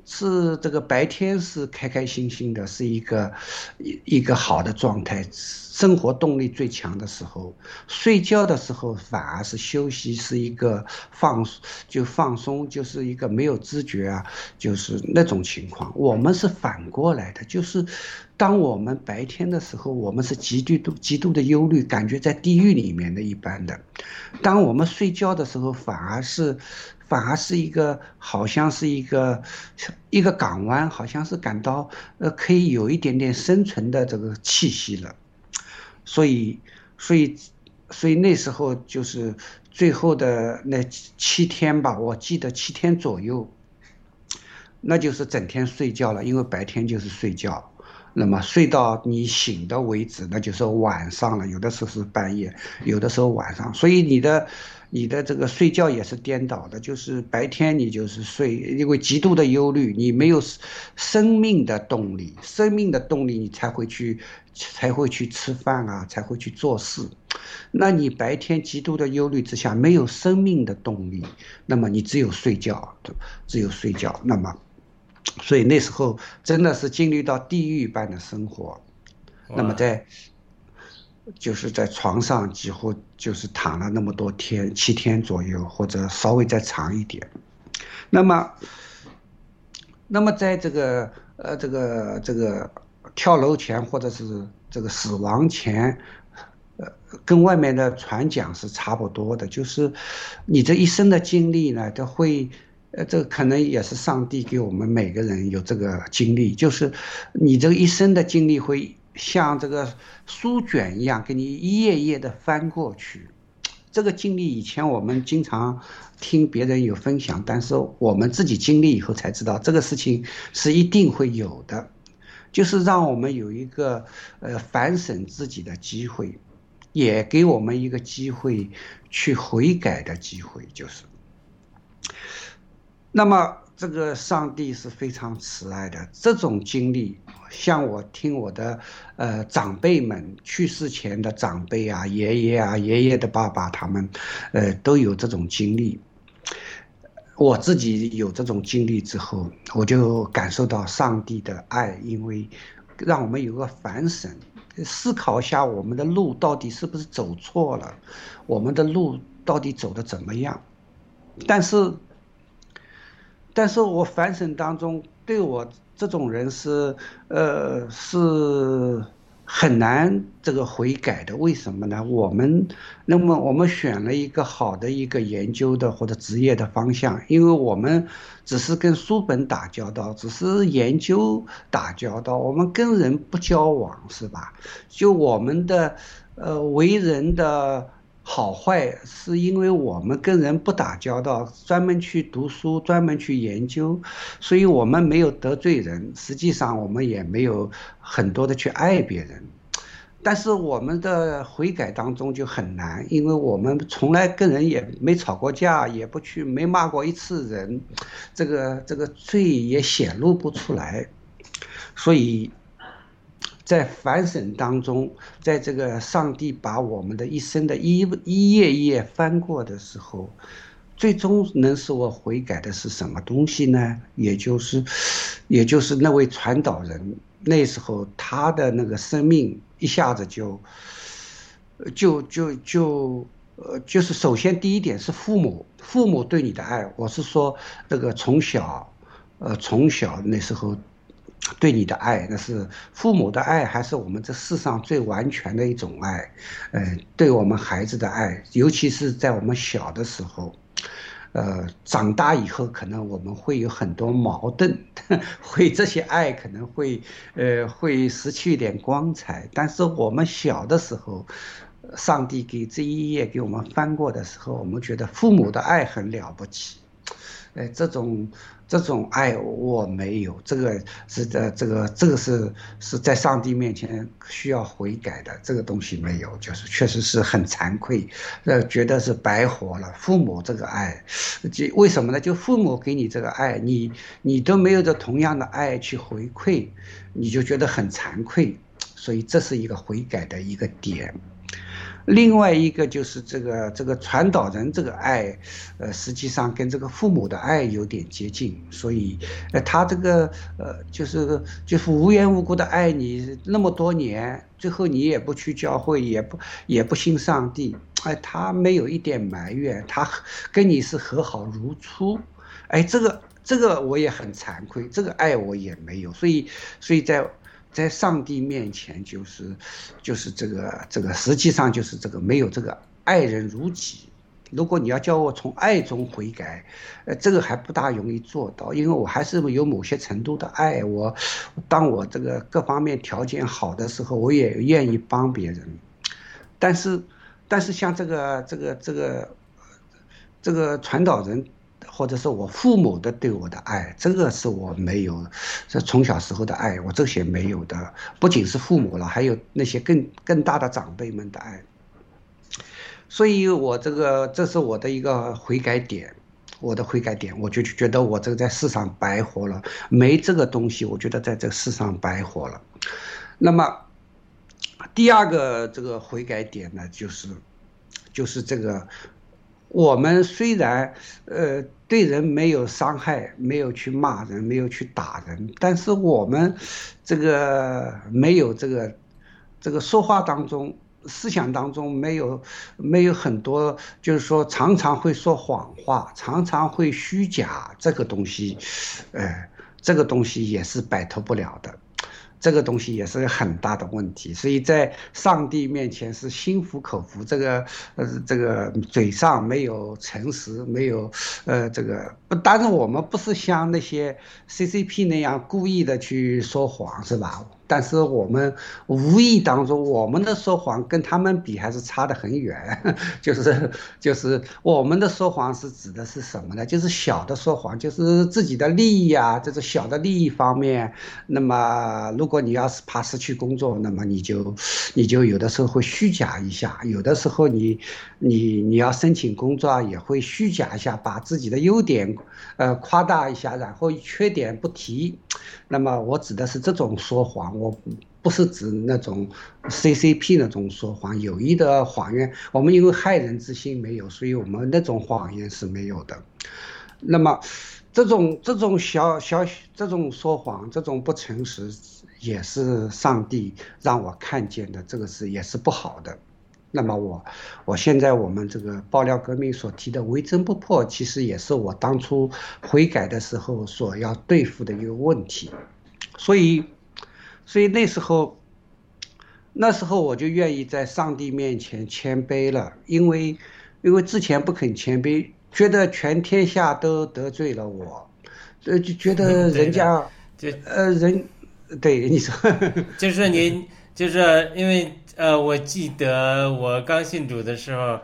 是这个白天是开开心心的，是一个一一个好的状态，生活动力最强的时候。睡觉的时候反而是休息，是一个放松就放松，就是一个没有知觉啊，就是那种情况。我们是反过来的，就是当我们白天的时候，我们是极度极度的忧虑，感觉在地狱里面的一般的；当我们睡觉的时候，反而是。反而是一个，好像是一个一个港湾，好像是感到呃可以有一点点生存的这个气息了，所以，所以，所以那时候就是最后的那七天吧，我记得七天左右，那就是整天睡觉了，因为白天就是睡觉，那么睡到你醒的为止，那就是晚上了，有的时候是半夜，有的时候晚上，所以你的。你的这个睡觉也是颠倒的，就是白天你就是睡，因为极度的忧虑，你没有生命的动力，生命的动力你才会去，才会去吃饭啊，才会去做事。那你白天极度的忧虑之下，没有生命的动力，那么你只有睡觉，只有睡觉。那么，所以那时候真的是经历到地狱般的生活。那么在。就是在床上几乎就是躺了那么多天，七天左右，或者稍微再长一点。那么，那么在这个呃这个这个跳楼前或者是这个死亡前，呃，跟外面的传讲是差不多的，就是你这一生的经历呢，都会，呃，这可能也是上帝给我们每个人有这个经历，就是你这一生的经历会。像这个书卷一样，给你一页页的翻过去。这个经历以前我们经常听别人有分享，但是我们自己经历以后才知道，这个事情是一定会有的，就是让我们有一个呃反省自己的机会，也给我们一个机会去悔改的机会，就是。那么。这个上帝是非常慈爱的，这种经历，像我听我的，呃，长辈们去世前的长辈啊，爷爷啊，爷爷的爸爸他们，呃，都有这种经历。我自己有这种经历之后，我就感受到上帝的爱，因为让我们有个反省，思考一下我们的路到底是不是走错了，我们的路到底走的怎么样，但是。但是我反省当中，对我这种人是，呃，是很难这个悔改的。为什么呢？我们，那么我们选了一个好的一个研究的或者职业的方向，因为我们只是跟书本打交道，只是研究打交道，我们跟人不交往，是吧？就我们的，呃，为人的。好坏是因为我们跟人不打交道，专门去读书，专门去研究，所以我们没有得罪人。实际上，我们也没有很多的去爱别人。但是我们的悔改当中就很难，因为我们从来跟人也没吵过架，也不去没骂过一次人，这个这个罪也显露不出来，所以。在反省当中，在这个上帝把我们的一生的一一页页翻过的时候，最终能使我悔改的是什么东西呢？也就是，也就是那位传导人，那时候他的那个生命一下子就，就就就，呃，就是首先第一点是父母，父母对你的爱，我是说那个从小，呃，从小那时候。对你的爱，那是父母的爱，还是我们这世上最完全的一种爱？呃，对我们孩子的爱，尤其是在我们小的时候，呃，长大以后可能我们会有很多矛盾，会这些爱可能会，呃，会失去一点光彩。但是我们小的时候，上帝给这一页给我们翻过的时候，我们觉得父母的爱很了不起，哎，这种。这种爱我没有，这个是在这个这个是是在上帝面前需要悔改的，这个东西没有，就是确实是很惭愧，呃，觉得是白活了。父母这个爱，就为什么呢？就父母给你这个爱，你你都没有这同样的爱去回馈，你就觉得很惭愧，所以这是一个悔改的一个点。另外一个就是这个这个传导人这个爱，呃，实际上跟这个父母的爱有点接近，所以，呃，他这个呃，就是就是无缘无故的爱你那么多年，最后你也不去教会，也不也不信上帝，哎，他没有一点埋怨，他跟你是和好如初，哎，这个这个我也很惭愧，这个爱我也没有，所以所以在。在上帝面前，就是，就是这个这个，实际上就是这个没有这个爱人如己。如果你要叫我从爱中悔改，呃，这个还不大容易做到，因为我还是有某些程度的爱。我，当我这个各方面条件好的时候，我也愿意帮别人。但是，但是像这个这个这个，这个传导人。或者是我父母的对我的爱，这个是我没有，这从小时候的爱，我这些没有的。不仅是父母了，还有那些更更大的长辈们的爱。所以，我这个这是我的一个悔改点，我的悔改点，我就觉得我这个在世上白活了，没这个东西，我觉得在这个世上白活了。那么，第二个这个悔改点呢，就是，就是这个。我们虽然呃对人没有伤害，没有去骂人，没有去打人，但是我们这个没有这个这个说话当中、思想当中没有没有很多，就是说常常会说谎话，常常会虚假，这个东西，呃，这个东西也是摆脱不了的。这个东西也是很大的问题，所以在上帝面前是心服口服。这个呃，这个嘴上没有诚实，没有呃，这个不，当然我们不是像那些 CCP 那样故意的去说谎，是吧？但是我们无意当中，我们的说谎跟他们比还是差得很远。就是就是我们的说谎是指的是什么呢？就是小的说谎，就是自己的利益啊，这是小的利益方面。那么如果你要是怕失去工作，那么你就你就有的时候会虚假一下，有的时候你你你要申请工作，也会虚假一下，把自己的优点呃夸大一下，然后缺点不提。那么我指的是这种说谎，我不是指那种 CCP 那种说谎，有意的谎言。我们因为害人之心没有，所以我们那种谎言是没有的。那么，这种这种小小这种说谎，这种不诚实，也是上帝让我看见的，这个是也是不好的。那么我，我现在我们这个爆料革命所提的为真不破，其实也是我当初悔改的时候所要对付的一个问题，所以，所以那时候，那时候我就愿意在上帝面前谦卑了，因为，因为之前不肯谦卑，觉得全天下都得罪了我，呃，就觉得人家，就呃人，对你说，就是您，就是因为。呃，我记得我刚信主的时候，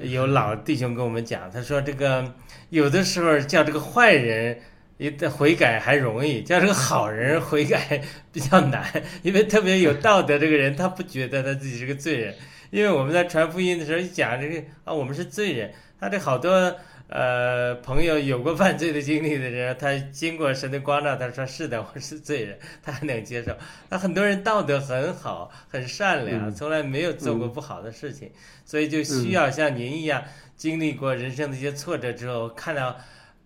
有老弟兄跟我们讲，他说这个有的时候叫这个坏人的悔改还容易，叫这个好人悔改 比较难，因为特别有道德这个人，他不觉得他自己是个罪人，因为我们在传福音的时候一讲这个啊，我们是罪人，他这好多。呃，朋友有过犯罪的经历的人，他经过神的光照，他说是的，我是罪人，他还能接受。那很多人道德很好，很善良，从来没有做过不好的事情，所以就需要像您一样经历过人生的一些挫折之后，看到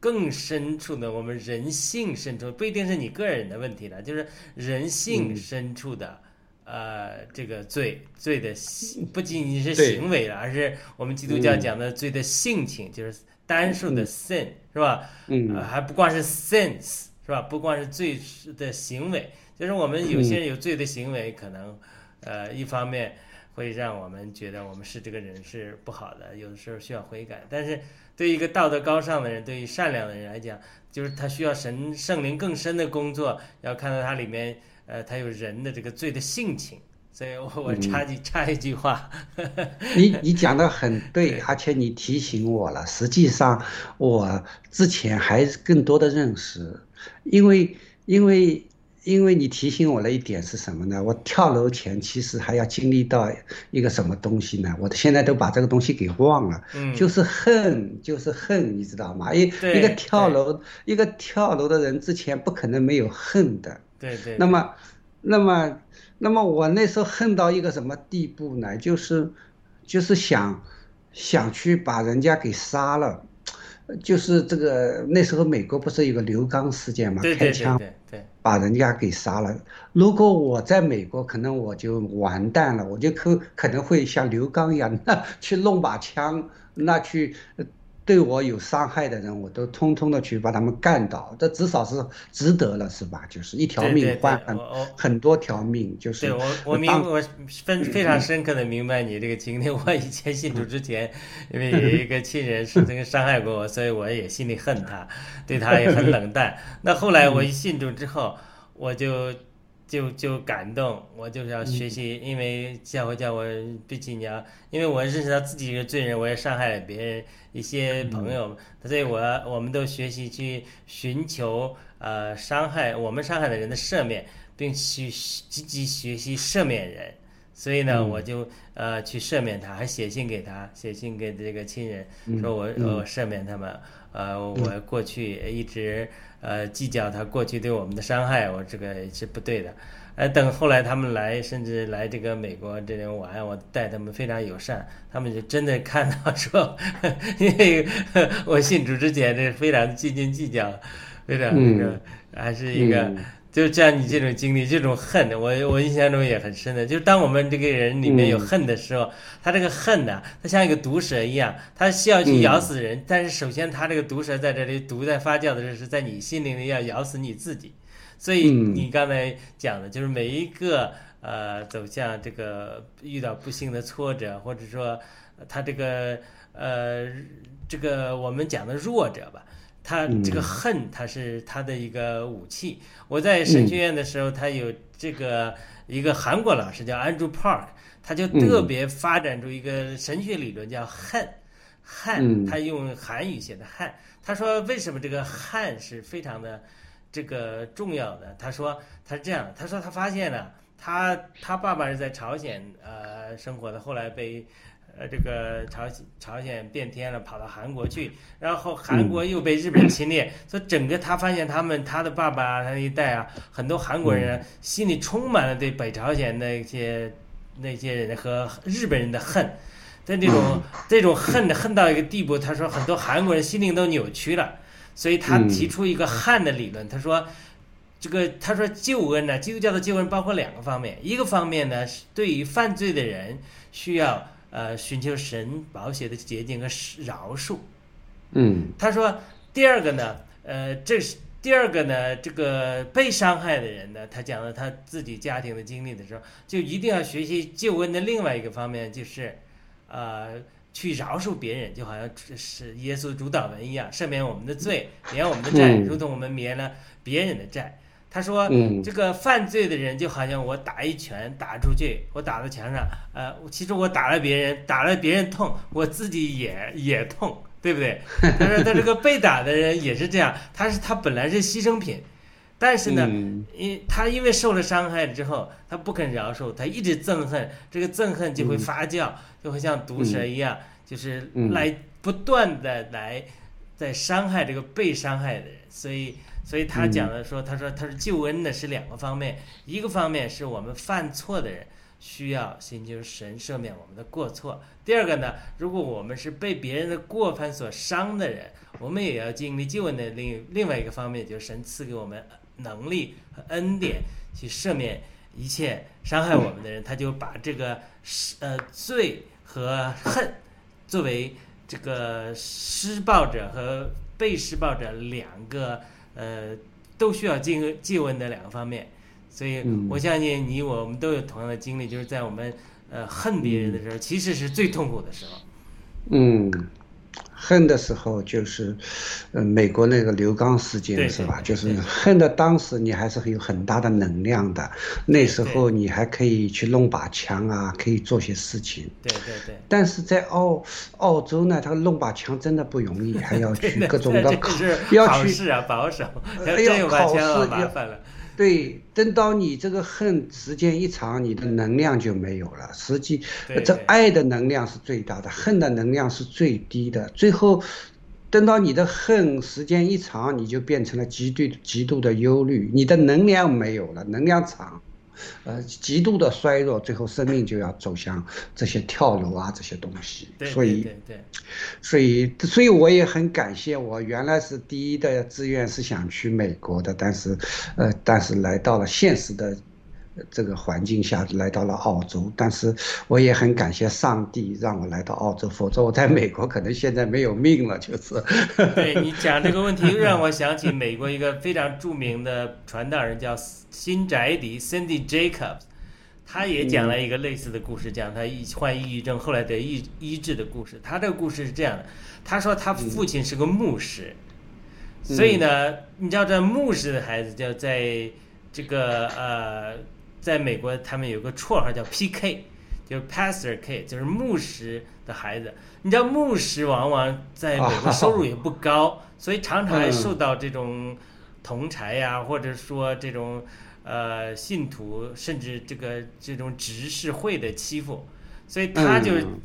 更深处的我们人性深处，不一定是你个人的问题了，就是人性深处的呃这个罪罪的，不仅仅是行为了，而是我们基督教讲的罪的性情，就是。单数的 sin 是吧？嗯，还不光是 sins 是吧？不光是罪的行为，就是我们有些人有罪的行为，可能，呃，一方面会让我们觉得我们是这个人是不好的，有的时候需要悔改。但是对于一个道德高尚的人，对于善良的人来讲，就是他需要神圣灵更深的工作，要看到他里面，呃，他有人的这个罪的性情。所以我我插句插一句话，你你讲的很对，而且你提醒我了。实际上，我之前还更多的认识，因为因为因为你提醒我了一点是什么呢？我跳楼前其实还要经历到一个什么东西呢？我现在都把这个东西给忘了，就是恨，就是恨，你知道吗？一一个跳楼一个跳楼的人之前不可能没有恨的，对对。那么那么。那么我那时候恨到一个什么地步呢？就是，就是想想去把人家给杀了，就是这个那时候美国不是有个刘刚事件嘛，对对对开枪对对，把人家给杀了。如果我在美国，可能我就完蛋了，我就可可能会像刘刚一样，那 去弄把枪，那去对我有伤害的人，我都通通的去把他们干倒，这至少是值得了，是吧？就是一条命换很多条命，就是对我我明我非非常深刻的明白你这个经历。我以前信主之前，因为有一个亲人是这个伤害过我，所以我也心里恨他，对他也很冷淡。那后来我一信主之后，我就就就感动，我就是要学习，因为教会叫我毕竟你要，因为我认识到自己是罪人，我也伤害了别人一些朋友，所以我我们都学习去寻求呃伤害我们伤害的人的赦免，并去积极学习赦免人。所以呢，我就呃去赦免他，还写信给他，写信给这个亲人，说我我赦免他们，呃，我过去一直呃计较他过去对我们的伤害，我这个是不对的。呃，等后来他们来，甚至来这个美国这边玩，我待他们非常友善，他们就真的看到说，因为我信主之前这非常斤斤计较，非常那个还是一个。嗯就像你这种经历，这种恨，我我印象中也很深的。就是当我们这个人里面有恨的时候，他这个恨呢，他像一个毒蛇一样，他需要去咬死人。但是首先，他这个毒蛇在这里毒在发酵的时候，是在你心灵里要咬死你自己。所以嗯你刚才讲的，就是每一个呃走向这个遇到不幸的挫折，或者说呃他这个呃这个我们讲的弱者吧。他这个恨，他是他的一个武器。我在神学院的时候，他有这个一个韩国老师叫 Andrew Park，他就特别发展出一个神学理论叫恨，恨，他用韩语写的恨。他说为什么这个恨是非常的这个重要的？他说他是这样，他说他发现了，他他爸爸是在朝鲜呃生活的，后来被。呃，这个朝朝鲜变天了，跑到韩国去，然后韩国又被日本侵略，所以整个他发现他们他的爸爸他那一代啊，很多韩国人心里充满了对北朝鲜那些那些人和日本人的恨，在这种这种恨恨到一个地步，他说很多韩国人心灵都扭曲了，所以他提出一个汉的理论，他说。这个他说救恩呢，基督教的救恩包括两个方面，一个方面呢是对于犯罪的人需要。呃，寻求神保险的捷径和饶恕。嗯，他说，第二个呢，呃，这是第二个呢，这个被伤害的人呢，他讲了他自己家庭的经历的时候，就一定要学习救恩的另外一个方面，就是，呃，去饶恕别人，就好像是耶稣主导文一样，赦免我们的罪，免我们的债，如同我们免了别人的债。他说：“这个犯罪的人就好像我打一拳打出去，我打到墙上，呃，其实我打了别人，打了别人痛，我自己也也痛，对不对？他说他这个被打的人也是这样，他是他本来是牺牲品，但是呢，因他因为受了伤害之后，他不肯饶恕，他一直憎恨，这个憎恨就会发酵，就会像毒蛇一样，就是来不断的来在伤害这个被伤害的人，所以。”所以他讲的说，他说他是救恩呢是两个方面，一个方面是我们犯错的人需要寻求神赦免我们的过错；第二个呢，如果我们是被别人的过犯所伤的人，我们也要经历救恩的另另外一个方面，就是神赐给我们能力和恩典去赦免一切伤害我们的人，他就把这个呃罪和恨作为这个施暴者和被施暴者两个。呃，都需要进借问的两个方面，所以我相信你我们都有同样的经历，就是在我们呃恨别人的时候，其实是最痛苦的时候。嗯，恨的时候就是，呃，美国那个刘刚事件是吧？就是恨的当时你还是有很大的能量的，那时候你还可以去弄把枪啊，可以做些事情。对对对。但是在澳澳洲呢，他弄把枪真的不容易，还要 去各种的考，要去啊保守，哎呀考试麻烦了。对，等到你这个恨时间一长，你的能量就没有了。实际这爱的能量是最大的，恨的能量是最低的。最后，等到你的恨时间一长，你就变成了极度极度的忧虑，你的能量没有了，能量场呃，极度的衰弱，最后生命就要走向这些跳楼啊这些东西。对所以，对对所以，所以我也很感谢我原来是第一的志愿是想去美国的，但是，呃，但是来到了现实的这个环境下，来到了澳洲。但是我也很感谢上帝让我来到澳洲，否则我在美国可能现在没有命了，就是。对你讲这个问题，又让我想起美国一个非常著名的传道人叫辛宅迪 （Cindy Jacobs），他也讲了一个类似的故事，讲他一患抑郁症后来得医医治的故事。他这个故事是这样的，他说他父亲是个牧师，所以呢，你知道这牧师的孩子就在这个呃，在美国他们有个绰号叫 PK，就是 Pastor K，就是牧师的孩子。你知道牧师往往在美国 收入也不高，所以常常还受到这种同柴呀，或者说这种呃信徒，甚至这个这种执事会的欺负，所以他就嗯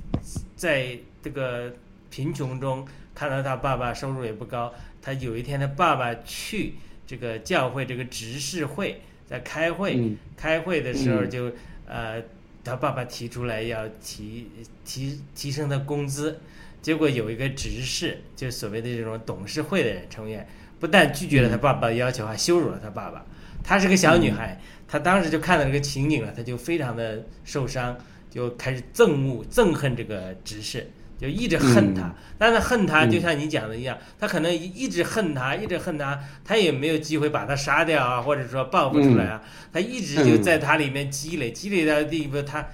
在这个贫穷中看到他爸爸收入也不高，他有一天他爸爸去这个教会这个执事会在开会，嗯。开会的时候嗯。就、呃他爸爸提出来要提提提升他工资，结果有一个执事，就所谓的这种董事会的人成员，不但拒绝了他爸爸的要求，还羞辱了他爸爸。她是个小女孩，她当时就看到这个情景了，她就非常的受伤，就开始憎恶、憎恨这个执事，就一直恨他。但是恨他就像你讲的一样，他可能一一直恨他，一直恨他，他也没有机会把他杀掉啊，或者说报复出来啊，他一直就在他里面积累，积累到地步，他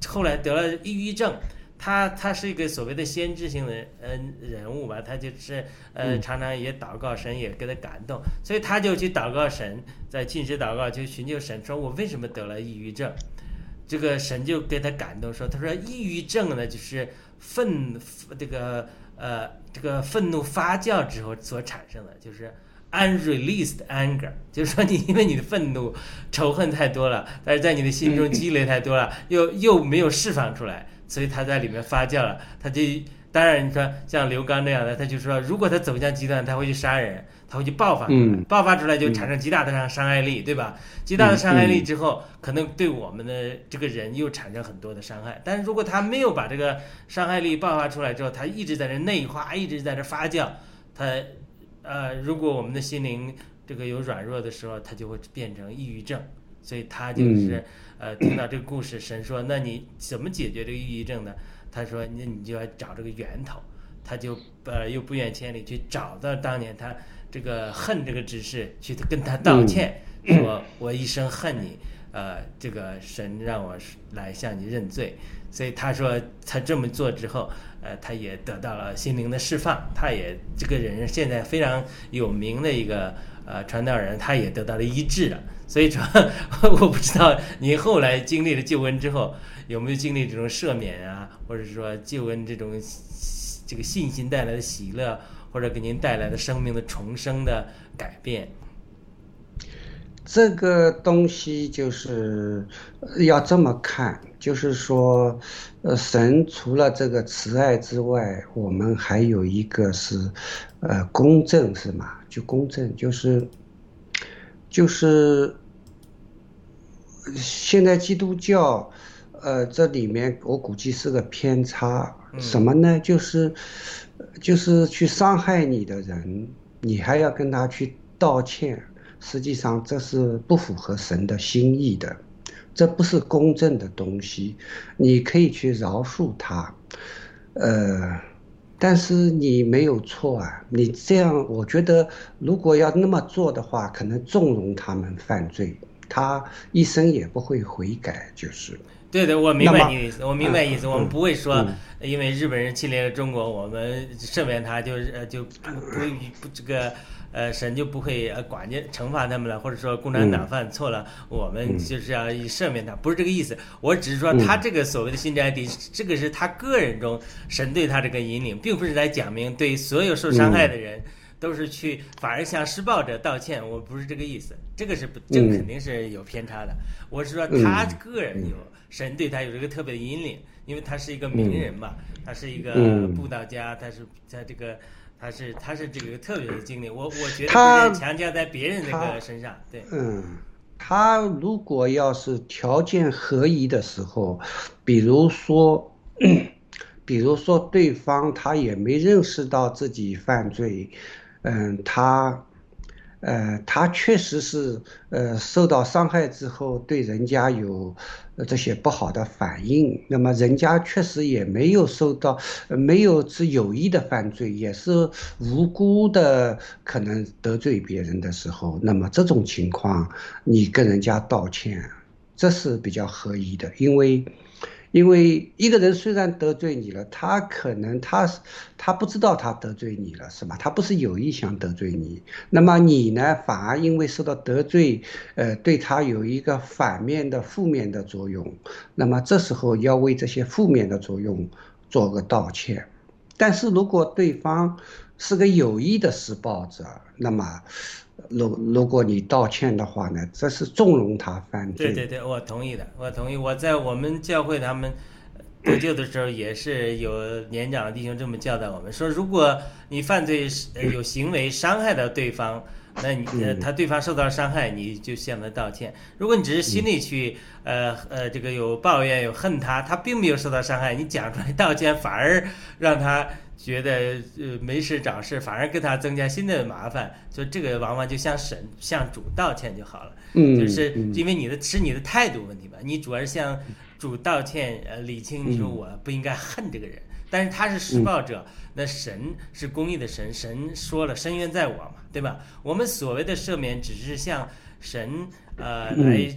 他后来得了抑郁症。他他是一个所谓的先知性的嗯人物吧，他就是呃常常也祷告神也给他感动，所以他就去祷告神，在进食祷告就寻求神，说我为什么得了抑郁症？这个神就给他感动说，他说抑郁症呢就是愤这个呃这个愤怒发酵之后所产生的，就是 unreleased anger，就是说你因为你的愤怒仇恨太多了，但是在你的心中积累太多了，又又没有释放出来。所以它在里面发酵了，它就当然你说像刘刚这样的，他就说如果他走向极端，他会去杀人，他会去爆发出来，嗯爆发出来就产生极大的伤伤害力，对吧？极大的伤害力之后，可能对我们的这个人又产生很多的伤害。但是如果他没有把这个伤害力爆发出来之后，他一直在这内化，一直在这发酵，他呃，如果我们的心灵这个有软弱的时候，他就会变成抑郁症。所以他就是、呃，听到这个故事，神说：“那你怎么解决这个抑郁症呢？”他说：“那你就要找这个源头。”他就呃又不远千里去找到当年他这个恨这个执事，去跟他道歉，说：“我一生恨你，呃，这个神让我来向你认罪。”所以他说他这么做之后，呃，他也得到了心灵的释放。他也这个人现在非常有名的一个呃传道人，他也得到了医治了。所以说，我不知道您后来经历了救恩之后，有没有经历这种赦免啊，或者说救恩这种这个信心带来的喜乐，或者给您带来的生命的重生的改变。这个东西就是要这么看，就是说，呃，神除了这个慈爱之外，我们还有一个是，呃，公正是吗？就公正，就是，就是，现在基督教，呃，这里面我估计是个偏差，什么呢？就是，就是去伤害你的人，你还要跟他去道歉。实际上这是不符合神的心意的，这不是公正的东西。你可以去饶恕他，呃，但是你没有错啊。你这样，我觉得如果要那么做的话，可能纵容他们犯罪，他一生也不会悔改，就是。对的，我明白你的意思，我明白意思。嗯我们不会说嗯，因为日本人侵略了中国，我们赦免他就呃就不不不这个呃神就不会呃管你惩罚他们了，或者说共产党犯错了，我们就是要赦免他，不是这个意思。我只是说他这个所谓的新斋地，这个是他个人中神对他这个引领，并不是在讲明对所有受伤害的人。都是去反而向施暴者道歉，我不是这个意思，这个是不，这个肯定是有偏差的。我是说他个人有神对他有这个特别的引领，因为他是一个名人嘛，他是一个嗯。布道家，他是在这个他是他是这个特别的经历。我我觉得他强加在别人那个身上，对，嗯，他如果要是条件合宜的时候，比如说，比如说对方他也没认识到自己犯罪，嗯，他。呃，他确实是呃受到伤害之后，对人家有这些不好的反应。那么人家确实也没有受到，没有是有意的犯罪，也是无辜的，可能得罪别人的时候，那么这种情况你跟人家道歉，这是比较合宜的，因为。因为一个人虽然得罪你了，他可能他他不知道他得罪你了，是吧？他不是有意想得罪你，那么你呢，反而因为受到得罪，呃，对他有一个反面的负面的作用，那么这时候要为这些负面的作用做个道歉。但是如果对方是个有意的施暴者，那么。如如果你道歉的话呢，这是纵容他犯罪。对对对，我同意的，我同意。我在我们教会他们得救的时候，也是有年长的弟兄这么教导我们说：如果你犯罪有行为伤害到对方，那你他对方受到伤害，你就向他道歉。如果你只是心里去呃呃这个有抱怨有恨他，他并没有受到伤害，你讲出来道歉，反而让他。觉得呃没事找事，反而给他增加新的麻烦，就这个往往就向神向主道歉就好了。嗯，就是因为你的是你的态度问题吧？你主要是向主道歉，呃，理清你说我不应该恨这个人，但是他是施暴者，那神是公义的神，神说了深渊在我嘛，对吧？我们所谓的赦免只是向神呃来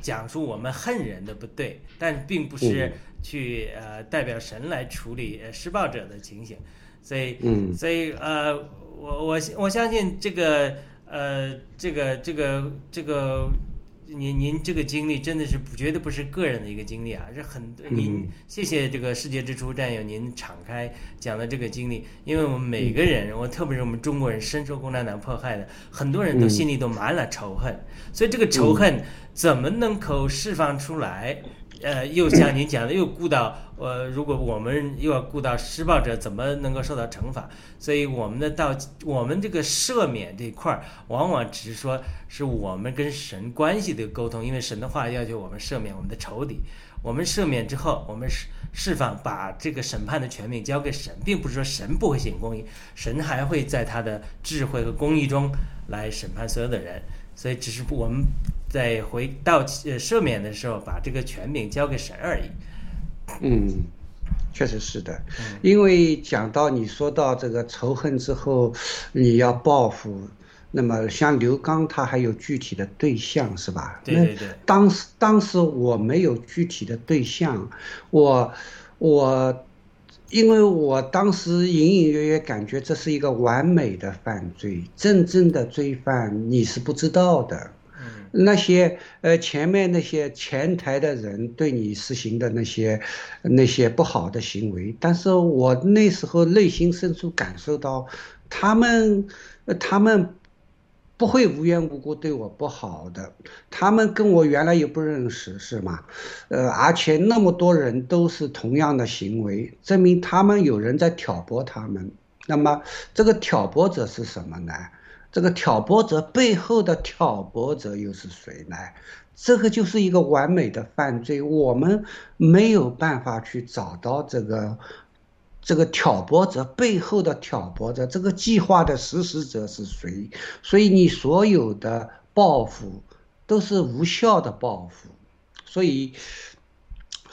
讲述我们恨人的不对，但并不是。去呃代表神来处理施暴者的情形，所以所以呃我我我相信这个呃这个这个这个您您这个经历真的是绝对不是个人的一个经历啊，是很您谢谢这个世界之初战友您敞开讲的这个经历，因为我们每个人，我特别是我们中国人深受共产党迫害的，很多人都心里都满了仇恨，所以这个仇恨怎么能够释放出来？呃，又像您讲的，又顾到呃，如果我们又要顾到施暴者怎么能够受到惩罚，所以我们的到我们这个赦免这块儿，往往只是说是我们跟神关系的沟通，因为神的话要求我们赦免我们的仇敌，我们赦免之后，我们释释放，把这个审判的权柄交给神，并不是说神不会行公义，神还会在他的智慧和公义中来审判所有的人，所以只是我们。在回到呃赦免的时候，把这个权柄交给神而已。嗯，确实是的，因为讲到你说到这个仇恨之后，你要报复，那么像刘刚他还有具体的对象是吧？对对对。当时当时我没有具体的对象，我我因为我当时隐隐约约感觉这是一个完美的犯罪，真正的罪犯你是不知道的。那些呃，前面那些前台的人对你实行的那些那些不好的行为，但是我那时候内心深处感受到，他们他们不会无缘无故对我不好的，他们跟我原来也不认识，是吗？呃，而且那么多人都是同样的行为，证明他们有人在挑拨他们。那么这个挑拨者是什么呢？这个挑拨者背后的挑拨者又是谁呢？这个就是一个完美的犯罪，我们没有办法去找到这个这个挑拨者背后的挑拨者，这个计划的实施者是谁？所以你所有的报复都是无效的报复，所以。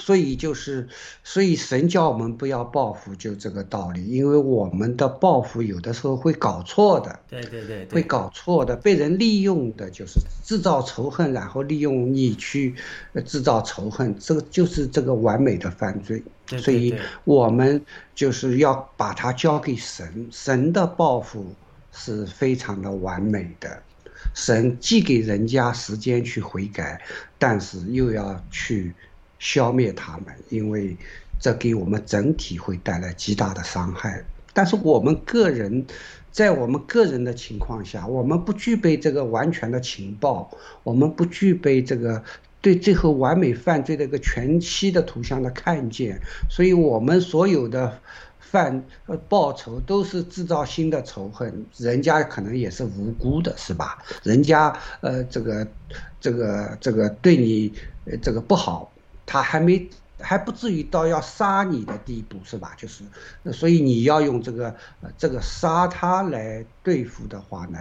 所以就是，所以神叫我们不要报复，就这个道理。因为我们的报复有的时候会搞错的，对对对，会搞错的，被人利用的，就是制造仇恨，然后利用你去制造仇恨，这个就是这个完美的犯罪。所以我们就是要把它交给神，神的报复是非常的完美的。神既给人家时间去悔改，但是又要去。消灭他们，因为这给我们整体会带来极大的伤害。但是我们个人，在我们个人的情况下，我们不具备这个完全的情报，我们不具备这个对最后完美犯罪的一个全息的图像的看见，所以我们所有的犯呃报仇，都是制造新的仇恨，人家可能也是无辜的，是吧？人家呃这个这个这个对你呃这个不好，他还没还不至于到要杀你的地步，是吧？就是，所以你要用这个这个杀他来对付的话呢，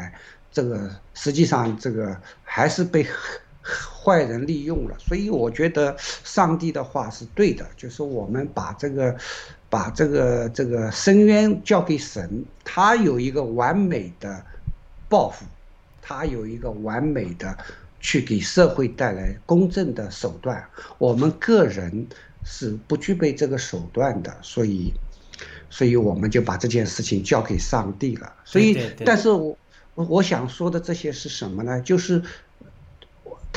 这个实际上这个还是被。坏人利用了，所以我觉得上帝的话是对的，就是我们把这个，把这个这个深渊交给神，他有一个完美的报复，他有一个完美的去给社会带来公正的手段。我们个人是不具备这个手段的，所以，所以我们就把这件事情交给上帝了。所以，但是我我想说的这些是什么呢？就是。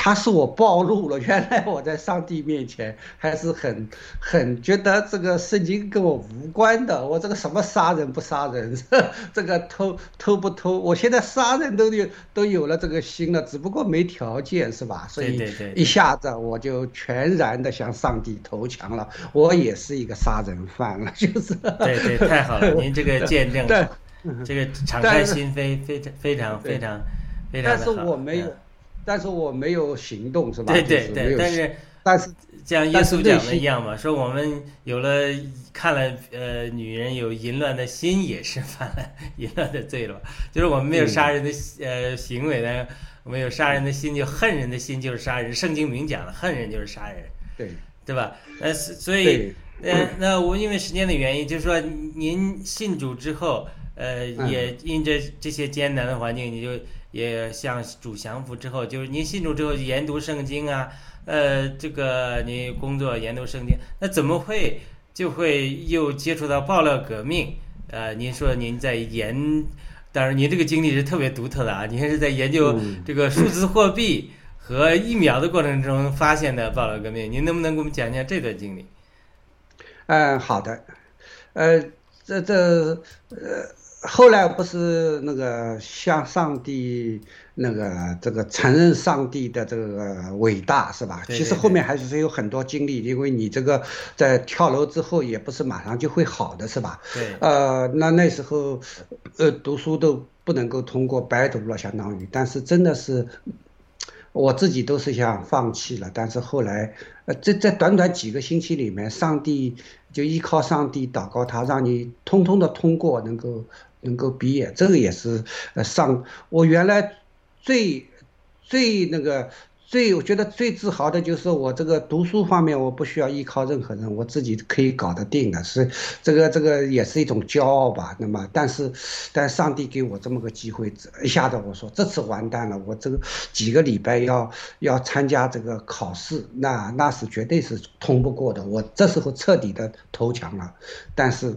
他是我暴露了，原来我在上帝面前还是很 很觉得这个圣经跟我无关的。我这个什么杀人不杀人，这个偷偷不偷，我现在杀人都有都有了这个心了，只不过没条件是吧？所以一下子我就全然的向上帝投降了。我也是一个杀人犯了，就是。对对，太好了，您这个见证，这个敞开心扉，非常非常非常非常但是我没有。但是我没有行动，是吧？对对对，但是但是像耶稣讲的一样嘛，说我们有了看了呃女人有淫乱的心，也是犯了淫乱的罪了。就是我们没有杀人的呃行为呢，我们有杀人的心，就恨人的心就是杀人。圣经明讲了，恨人就是杀人，对对吧？呃，所以呃，那我因为时间的原因，就是说您信主之后，呃，也因着这些艰难的环境，你就。也向主降服之后，就是您信主之后研读圣经啊，呃，这个你工作研读圣经，那怎么会就会又接触到爆料革命？呃，您说您在研，当然您这个经历是特别独特的啊，您是在研究这个数字货币和疫苗的过程中发现的爆料革命，您能不能给我们讲讲这段经历？嗯，好的，呃，这这呃。后来不是那个向上帝那个这个承认上帝的这个伟大是吧？其实后面还是有很多经历，因为你这个在跳楼之后也不是马上就会好的是吧？对。呃，那那时候，呃，读书都不能够通过，白读了相当于。但是真的是，我自己都是想放弃了，但是后来，呃，在在短短几个星期里面，上帝就依靠上帝祷告他，让你通通的通过，能够。能够毕业，这个也是呃上我原来最最那个最我觉得最自豪的就是我这个读书方面我不需要依靠任何人，我自己可以搞得定的，是这个这个也是一种骄傲吧。那么但是但上帝给我这么个机会，一下子我说这次完蛋了，我这个几个礼拜要要参加这个考试，那那是绝对是通不过的，我这时候彻底的投降了，但是。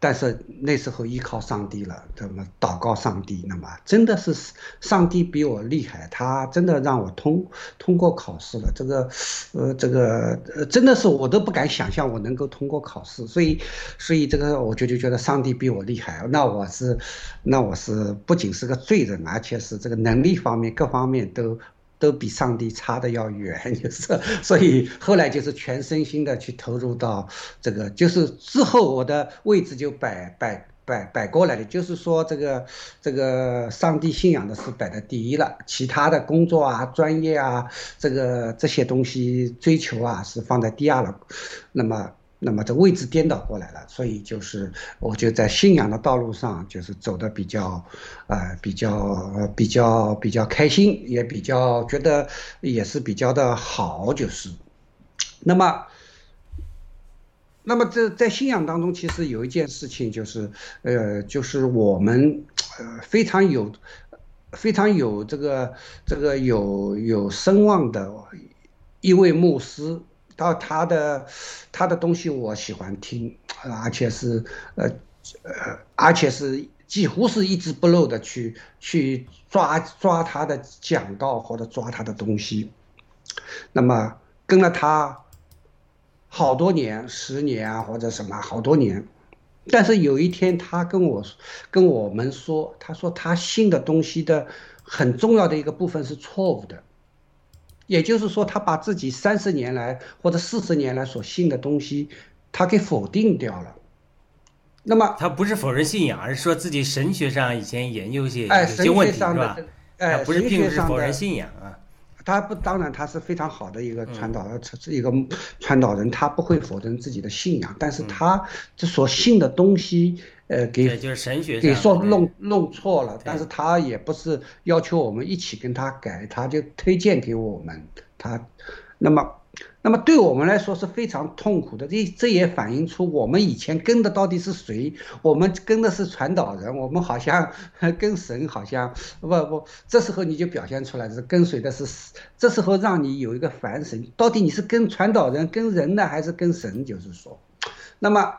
但是那时候依靠上帝了，怎么祷告上帝？那么真的是上帝比我厉害，他真的让我通通过考试了。这个，呃，这个呃，真的是我都不敢想象我能够通过考试。所以，所以这个我就就觉得上帝比我厉害。那我是，那我是不仅是个罪人，而且是这个能力方面各方面都。都比上帝差的要远，就是，所以后来就是全身心的去投入到这个，就是之后我的位置就摆摆摆摆过来了，就是说这个这个上帝信仰的是摆在第一了，其他的工作啊、专业啊，这个这些东西追求啊是放在第二了，那么。那么这位置颠倒过来了，所以就是我就在信仰的道路上就是走的比较，呃，比较比较比较开心，也比较觉得也是比较的好，就是。那么，那么这在信仰当中，其实有一件事情就是，呃，就是我们呃非常有非常有这个这个有有声望的一位牧师。到他的，他的东西我喜欢听，而且是呃呃，而且是几乎是一字不漏的去去抓抓他的讲道或者抓他的东西。那么跟了他好多年，十年啊或者什么好多年，但是有一天他跟我跟我们说，他说他信的东西的很重要的一个部分是错误的。也就是说，他把自己三十年来或者四十年来所信的东西，他给否定掉了。那么他不是否认信仰，而是说自己神学上以前研究一些哎，有些问题，是吧？这，哎，他不是并不是否认信仰啊。他不，当然他是非常好的一个嗯。传导，他是一个传导人，他不会否认自己的信仰，但是嗯。他这所信的东西，呃，给就是神学给说弄弄错了，但是他也不是要求我们一起跟他改，他就推荐给我们，他，那么。那么对我们来说是非常痛苦的，这这也反映出我们以前跟的到底是谁？我们跟的是传导人，我们好像 跟神好像不不，这时候你就表现出来是跟随的是，这时候让你有一个反省，到底你是跟传导人、跟人呢，还是跟神？就是说，那么。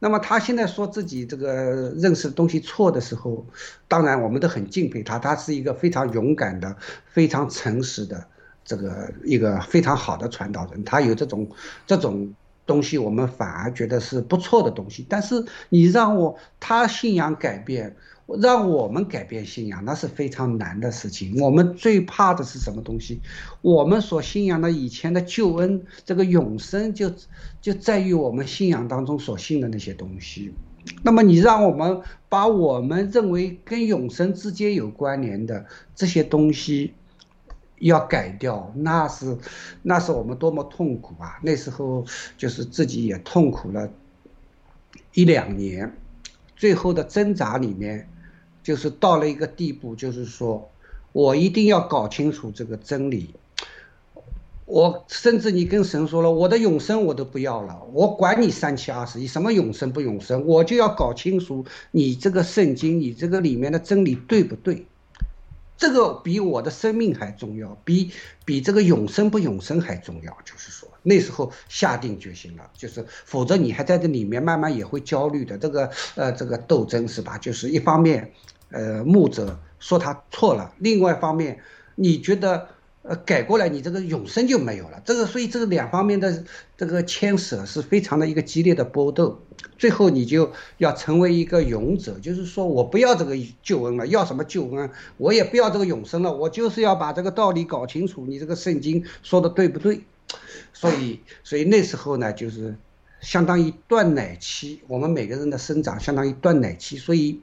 那么他现在说自己这个认识的东西错的时候，当然我们都很敬佩他，他是一个非常勇敢的、非常诚实的这个一个非常好的传导人。他有这种这种东西，我们反而觉得是不错的东西。但是你让我他信仰改变，让我们改变信仰，那是非常难的事情。我们最怕的是什么东西？我们所信仰的以前的救恩，这个永生就就在于我们信仰当中所信的那些东西。那么你让我们把我们认为跟永生之间有关联的这些东西要改掉，那是那是我们多么痛苦啊！那时候就是自己也痛苦了一两年，最后的挣扎里面，就是到了一个地步，就是说我一定要搞清楚这个真理。我甚至你跟神说了，我的永生我都不要了，我管你三七二十一，什么永生不永生，我就要搞清楚你这个圣经，你这个里面的真理对不对？这个比我的生命还重要，比比这个永生不永生还重要。就是说，那时候下定决心了，就是否则你还在这里面慢慢也会焦虑的。这个呃，这个斗争是吧？就是一方面，呃，牧者说他错了，另外一方面，你觉得呃改过来，你这个永生就没有了。这个所以这个两方面的这个牵扯是非常的一个激烈的搏斗。最后你就要成为一个勇者，就是说我不要这个救恩了，要什么救恩？我也不要这个永生了，我就是要把这个道理搞清楚，你这个圣经说的对不对？所以，所以那时候呢，就是相当于断奶期，我们每个人的生长相当于断奶期，所以，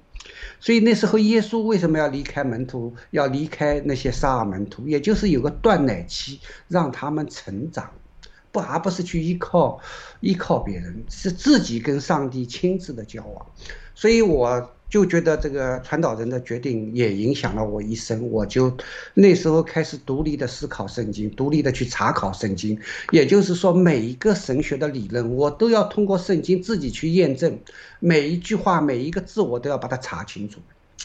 所以那时候耶稣为什么要离开门徒，要离开那些萨尔门徒，也就是有个断奶期，让他们成长。不，而不是去依靠依靠别人，是自己跟上帝亲自的交往。所以我就觉得这个传导人的决定也影响了我一生。我就那时候开始独立的思考圣经，独立的去查考圣经。也就是说，每一个神学的理论，我都要通过圣经自己去验证，每一句话、每一个字，我都要把它查清楚。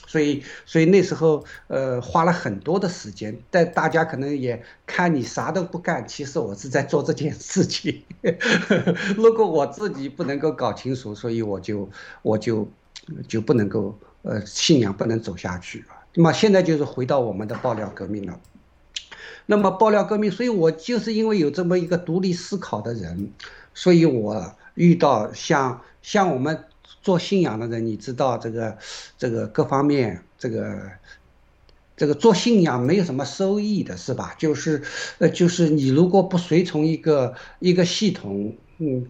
所以，所以那时候，呃，花了很多的时间。但大家可能也看你啥都不干，其实我是在做这件事情。如果我自己不能够搞清楚，所以我就我就就不能够呃信仰不能走下去啊。那么现在就是回到我们的爆料革命了。那么爆料革命，所以我就是因为有这么一个独立思考的人，所以我遇到像像我们。做信仰的人，你知道这个，这个各方面，这个，这个做信仰没有什么收益的，是吧？就是，呃，就是你如果不随从一个一个系统，嗯，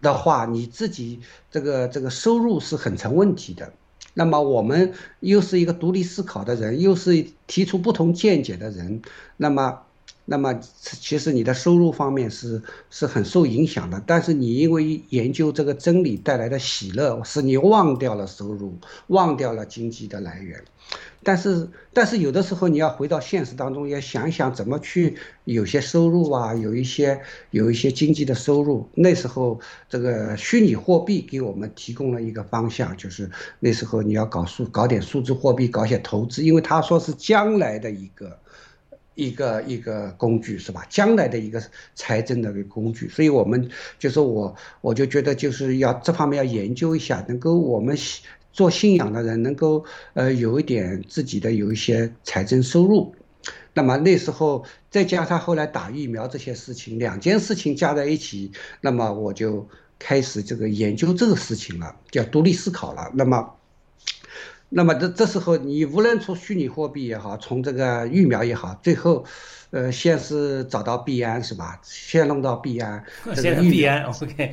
的话，你自己这个这个收入是很成问题的。那么我们又是一个独立思考的人，又是提出不同见解的人，那么。那么其实你的收入方面是是很受影响的，但是你因为研究这个真理带来的喜乐，使你忘掉了收入，忘掉了经济的来源。但是但是有的时候你要回到现实当中，要想一想怎么去有些收入啊，有一些有一些经济的收入。那时候这个虚拟货币给我们提供了一个方向，就是那时候你要搞数搞点数字货币，搞些投资，因为他说是将来的一个。一个一个工具是吧？将来的一个财政的一个工具，所以我们就是我，我就觉得就是要这方面要研究一下，能够我们做信仰的人能够呃有一点自己的有一些财政收入。那么那时候再加上后来打疫苗这些事情，两件事情加在一起，那么我就开始这个研究这个事情了，叫独立思考了。那么。那么这这时候你无论从虚拟货币也好，从这个疫苗也好，最后，呃，先是找到币安是吧？先弄到币安，这现个疫苗在必安，OK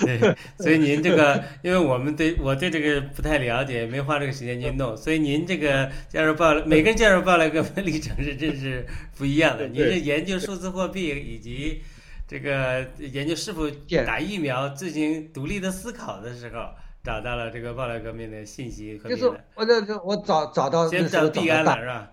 对，所以您这个，因为我们对我对这个不太了解，没花这个时间去弄，所以您这个加入报，每个人加入报了个 历程是真是不一样的。您是研究数字货币以及这个研究是否打疫苗进行独立的思考的时候，找到了这个暴乱革命的信息和就是我这这我找找到先那时候是吧？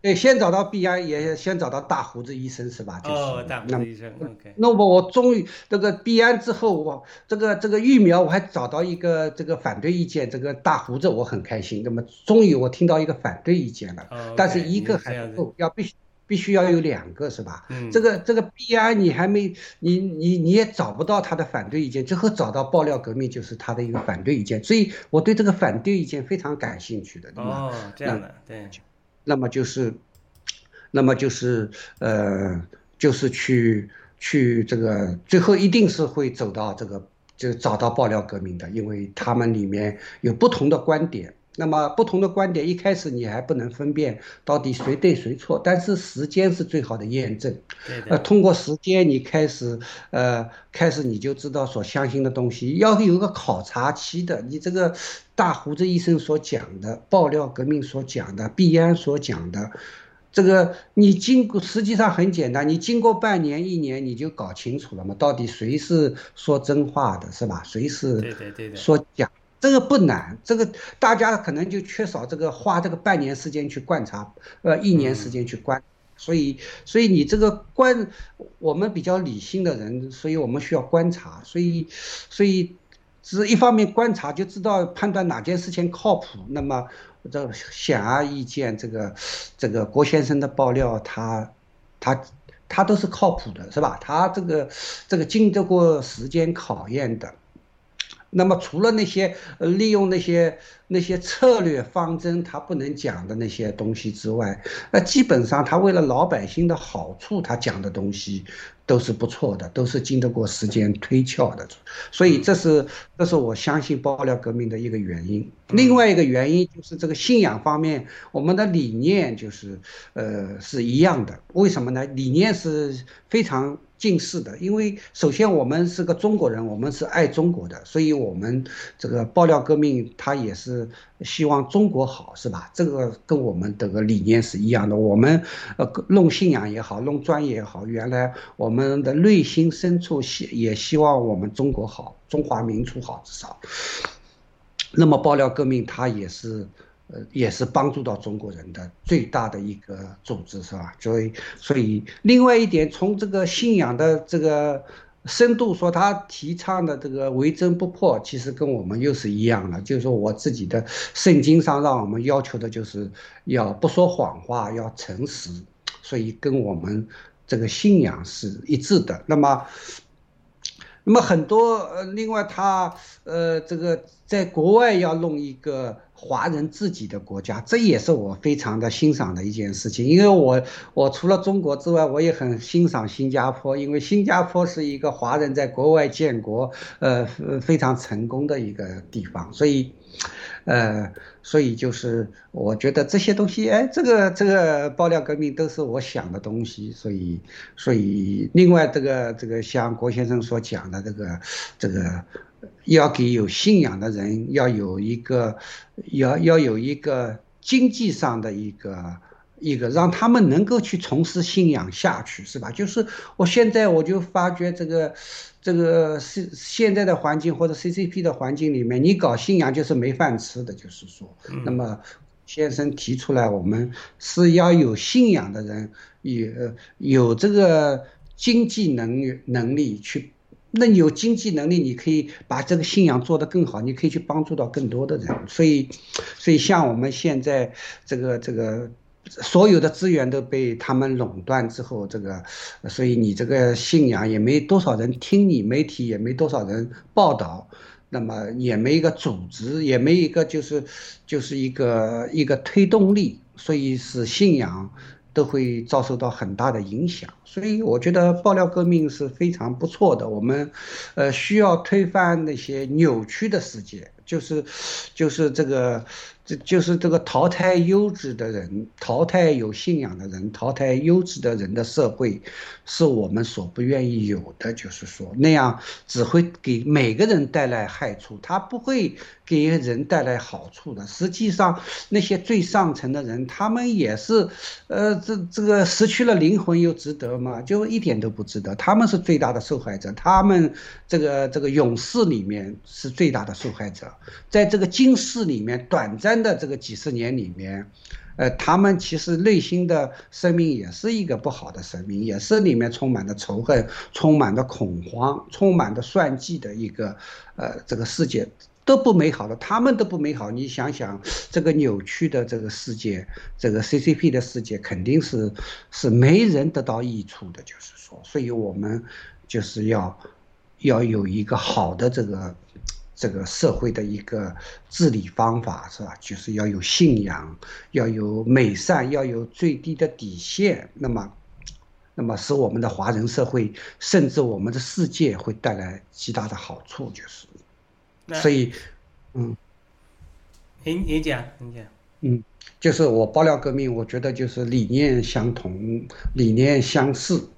对，先找到毕安，也先找到大胡子医生是吧？就是哦，大胡子医生，OK，那么我终于这个毕安之后，我这个这个疫苗我还找到一个这个反对意见，这个大胡子我很开心。那么终于我听到一个反对意见了，哦但是一个还不够，要必须必须要有两个是吧？嗯，这个这个 B I 你还没你你你也找不到他的反对意见，最后找到爆料革命就是他的一个反对意见，所以我对这个反对意见非常感兴趣的。对吧哦，这样的，对，那么就是，那么就是呃，就是去去这个最后一定是会走到这个，就找到爆料革命的，因为他们里面有不同的观点。那么不同的观点，一开始你还不能分辨到底谁对谁错，但是时间是最好的验证。呃，通过时间，你开始，呃，开始你就知道所相信的东西，要有个考察期的。你这个大胡子医生所讲的，爆料革命所讲的，毕安所讲的，这个你经过实际上很简单，你经过半年、一年，你就搞清楚了嘛，到底谁是说真话的，是吧？谁是对对对的，说讲。这个不难，这个大家可能就缺少这个花这个半年时间去观察，呃，一年时间去观，所以，所以你这个观，我们比较理性的人，所以我们需要观察，所以，所以只一方面观察就知道判断哪件事情靠谱。那么这显而易见，这个这个郭先生的爆料，他他他都是靠谱的，是吧？他这个这个经得过时间考验的。那么除了那些呃利用那些那些策略方针他不能讲的那些东西之外，那基本上他为了老百姓的好处，他讲的东西都是不错的，都是经得过时间推敲的。所以这是这是我相信爆料革命的一个原因。另外一个原因就是这个信仰方面，我们的理念就是呃是一样的。为什么呢？理念是非常。近似的，因为首先我们是个中国人，我们是爱中国的，所以我们这个爆料革命，他也是希望中国好，是吧？这个跟我们这个理念是一样的。我们呃弄信仰也好，弄专业也好，原来我们的内心深处希也希望我们中国好，中华民族好，至少。那么爆料革命它也是。也是帮助到中国人的最大的一个组织，是吧？所以，所以另外一点，从这个信仰的这个深度说，他提倡的这个为真不破，其实跟我们又是一样的。就是说我自己的圣经上让我们要求的就是要不说谎话，要诚实，所以跟我们这个信仰是一致的。那么，那么很多呃，另外他呃，这个在国外要弄一个。华人自己的国家，这也是我非常的欣赏的一件事情。因为我我除了中国之外，我也很欣赏新加坡，因为新加坡是一个华人在国外建国，呃，非常成功的一个地方。所以，呃，所以就是我觉得这些东西，哎，这个这个爆料革命都是我想的东西。所以，所以另外这个这个像郭先生所讲的这个这个。要给有信仰的人要有一个，要要有一个经济上的一个一个，让他们能够去从事信仰下去，是吧？就是我现在我就发觉这个，这个是现在的环境或者 CCP 的环境里面，你搞信仰就是没饭吃的，就是说，那么先生提出来，我们是要有信仰的人，有有这个经济能能力去。那有经济能力，你可以把这个信仰做得更好，你可以去帮助到更多的人。所以，所以像我们现在这个这个所有的资源都被他们垄断之后，这个，所以你这个信仰也没多少人听你，媒体也没多少人报道，那么也没一个组织，也没一个就是就是一个一个推动力，所以使信仰。都会遭受到很大的影响，所以我觉得爆料革命是非常不错的。我们，呃，需要推翻那些扭曲的世界，就是就是这个。这就是这个淘汰优质的人，淘汰有信仰的人，淘汰优质的人的社会，是我们所不愿意有的。就是说，那样只会给每个人带来害处，他不会给人带来好处的。实际上，那些最上层的人，他们也是，呃，这这个失去了灵魂又值得吗？就一点都不值得。他们是最大的受害者，他们这个这个勇士里面是最大的受害者，在这个今世里面短暂。的这个几十年里面，呃，他们其实内心的生命也是一个不好的生命，也是里面充满了仇恨、充满了恐慌、充满了算计的一个，呃，这个世界都不美好的，他们都不美好。你想想，这个扭曲的这个世界，这个 CCP 的世界，肯定是是没人得到益处的。就是说，所以我们就是要要有一个好的这个。这个社会的一个治理方法是吧？就是要有信仰，要有美善，要有最低的底线。那么，那么使我们的华人社会，甚至我们的世界会带来极大的好处。就是，所以，嗯，你你讲，你讲，嗯，就是我爆料革命，我觉得就是理念相同，理念相似。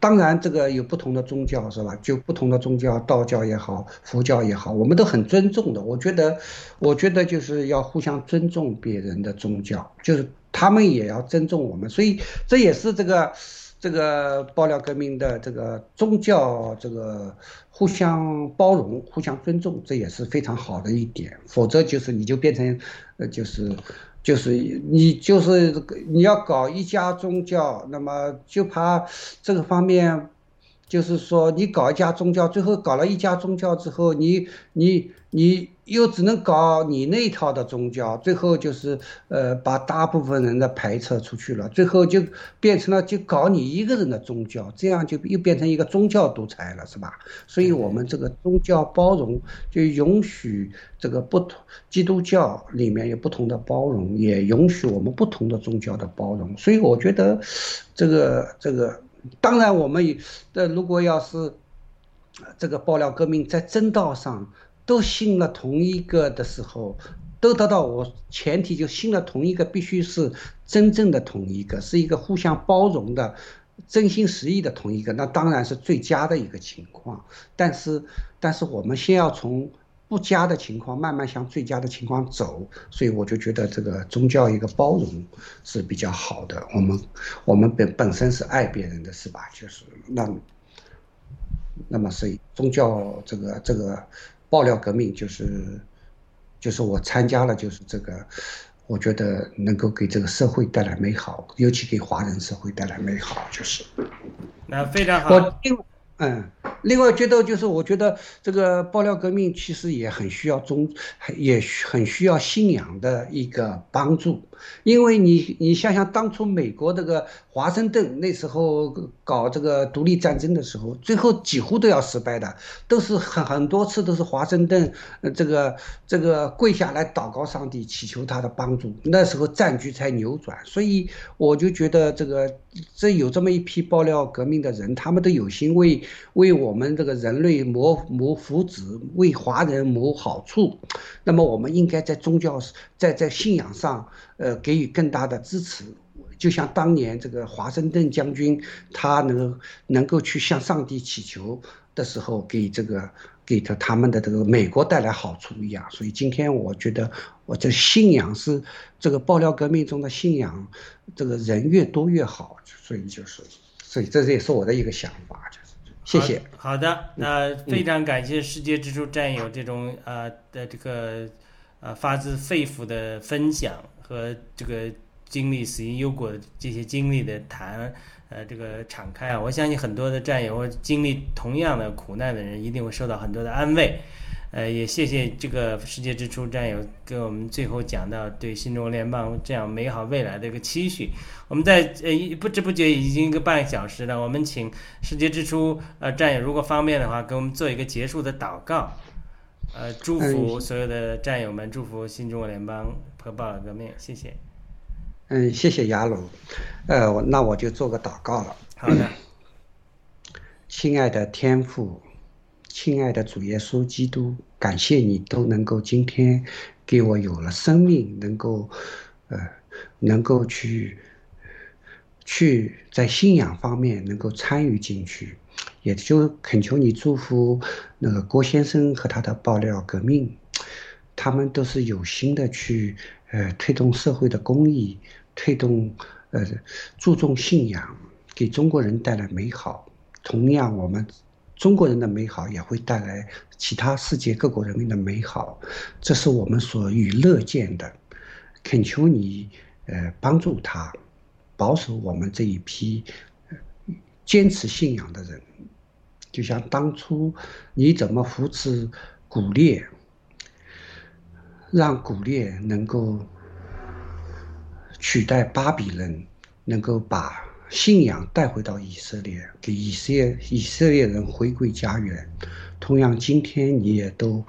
当然，这个有不同的宗教是吧？就不同的宗教，道教也好，佛教也好，我们都很尊重的。我觉得，我觉得就是要互相尊重别人的宗教，就是他们也要尊重我们。所以这也是这个这个爆料革命的这个宗教这个互相包容、互相尊重，这也是非常好的一点。否则就是你就变成呃就是。就是你就是你要搞一家宗教，那么就怕这个方面，就是说你搞一家宗教，最后搞了一家宗教之后，你你你。又只能搞你那套的宗教，最后就是呃把大部分人的排斥出去了，最后就变成了就搞你一个人的宗教，这样就又变成一个宗教独裁了，是吧？所以我们这个宗教包容就允许这个不同基督教里面有不同的包容，也允许我们不同的宗教的包容。所以我觉得这个这个当然我们的如果要是这个爆料革命在正道上。都信了同一个的时候，都得到我前提就信了同一个，必须是真正的同一个，是一个互相包容的、真心实意的同一个，那当然是最佳的一个情况。但是，但是我们先要从不佳的情况慢慢向最佳的情况走，所以我就觉得这个宗教一个包容是比较好的。我们我们本本身是爱别人的是吧？就是那那么所以宗教这个这个。爆料革命就是，就是我参加了，就是这个，我觉得能够给这个社会带来美好，尤其给华人社会带来美好，就是。那非常好。我另嗯，另外觉得就是，我觉得这个爆料革命其实也很需要宗，也很需要信仰的一个帮助。因为你，你想想当初美国这个华盛顿那时候搞这个独立战争的时候，最后几乎都要失败的，都是很很多次都是华盛顿，这个这个跪下来祷告上帝，祈求他的帮助，那时候战局才扭转。所以我就觉得这个这有这么一批爆料革命的人，他们都有心为为我们这个人类谋谋福祉，为华人谋好处，那么我们应该在宗教在在信仰上。呃，给予更大的支持，就像当年这个华盛顿将军，他能能够去向上帝祈求的时候，给这个给他他们的这个美国带来好处一样。所以今天我觉得，我这信仰是这个爆料革命中的信仰，这个人越多越好。所以就是，所以这也是我的一个想法，就是谢谢。好的，那非常感谢世界之柱战友这种呃的这个呃发自肺腑的分享。和这个经历死因忧果这些经历的谈，呃，这个敞开啊，我相信很多的战友经历同样的苦难的人一定会受到很多的安慰，呃，也谢谢这个世界之初战友给我们最后讲到对新中国联邦这样美好未来的一个期许。我们在呃不知不觉已经一个半小时了，我们请世界之初呃战友如果方便的话，给我们做一个结束的祷告。呃，祝福所有的战友们，祝福新中国联邦和报了革命，谢谢。嗯，谢谢雅鲁。呃，那我就做个祷告了。好的。亲爱的天父，亲爱的主耶稣基督，感谢你都能够今天给我有了生命，能够呃能够去去在信仰方面能够参与进去，也就恳求你祝福那个郭先生和他的爆料革命，他们都是有心的去呃推动社会的公益，推动呃注重信仰，给中国人带来美好。同样，我们中国人的美好也会带来其他世界各国人民的美好，这是我们所与乐见的。恳求你，呃，帮助他，保守我们这一批坚持信仰的人。就像当初你怎么扶持古列，让古列能够取代巴比伦，能够把信仰带回到以色列，给以色列以色列人回归家园。同样，今天你也都，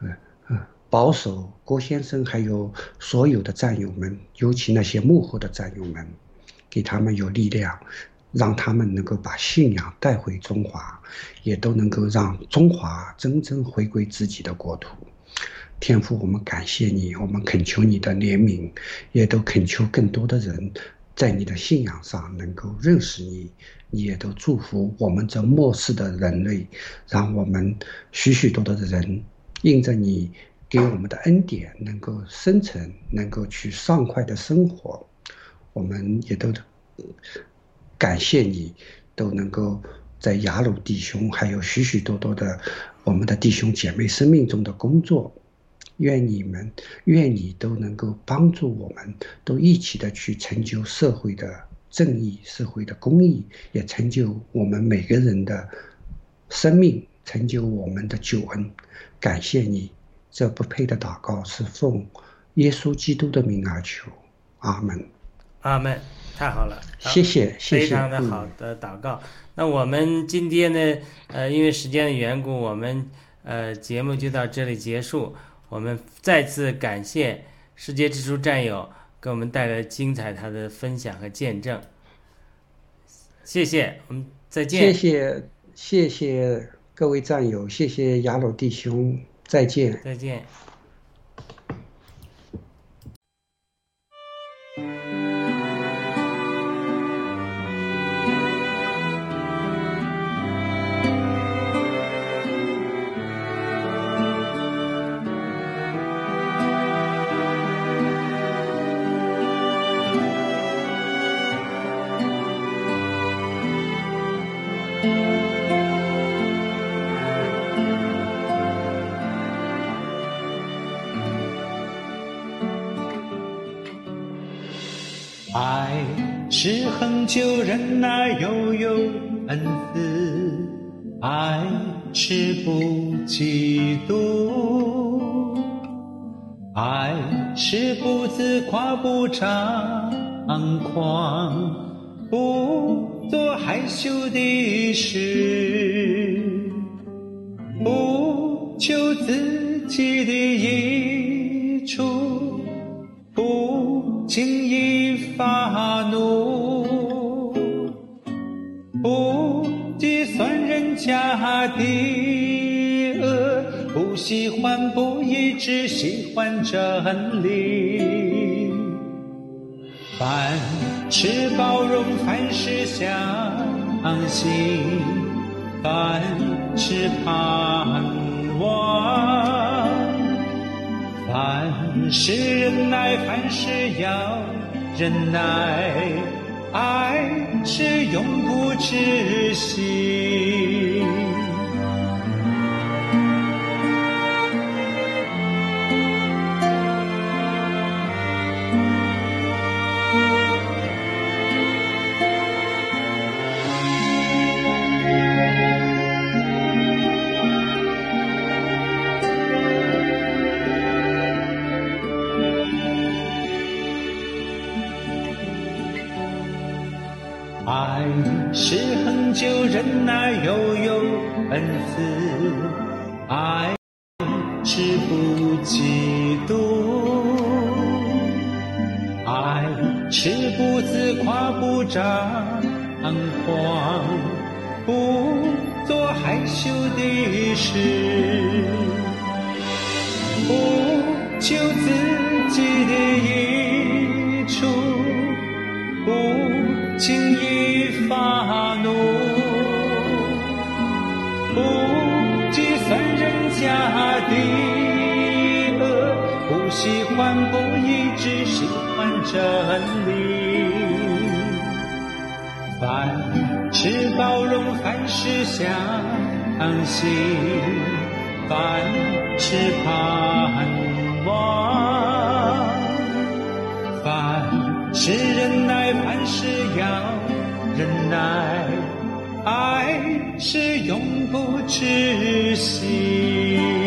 呃呃，保守郭先生还有所有的战友们，尤其那些幕后的战友们，给他们有力量，让他们能够把信仰带回中华，也都能够让中华真正回归自己的国土。天父，我们感谢你，我们恳求你的怜悯，也都恳求更多的人在你的信仰上能够认识你，你也都祝福我们这末世的人类，让我们许许多多的人因着你给我们的恩典，能够生存，能够去畅快的生活。我们也都感谢你，都能够在雅鲁弟兄还有许许多多的我们的弟兄姐妹生命中的工作。愿你们，愿你都能够帮助我们，都一起的去成就社会的正义、社会的公益，也成就我们每个人的生命，成就我们的救恩。感谢你，这不配的祷告是奉耶稣基督的名而求，阿门。阿门，太好了，好谢谢，谢谢，非常的嗯好的祷告。那我们今天呢，呃，因为时间的缘故，我们呃节目就到这里结束。我们再次感谢世界之书战友给我们带来精彩他的分享和见证，谢谢，我们再见。谢谢，谢谢各位战友，谢谢雅鲁弟兄，再见。再见。是不嫉妒；爱是不自夸，不张狂，不做害羞的事，不求自己的益处。下的恶，不喜欢不义，只喜欢真理。凡事包容，凡事相信，凡事盼望。凡事忍耐，凡事要忍耐，爱是永不止息。人爱悠悠，恩慈；爱是不嫉妒；爱是不自夸，不张。只喜欢真理。凡事包容，凡事相信，凡事盼望，凡事忍耐，凡事要忍耐，爱是永不止息。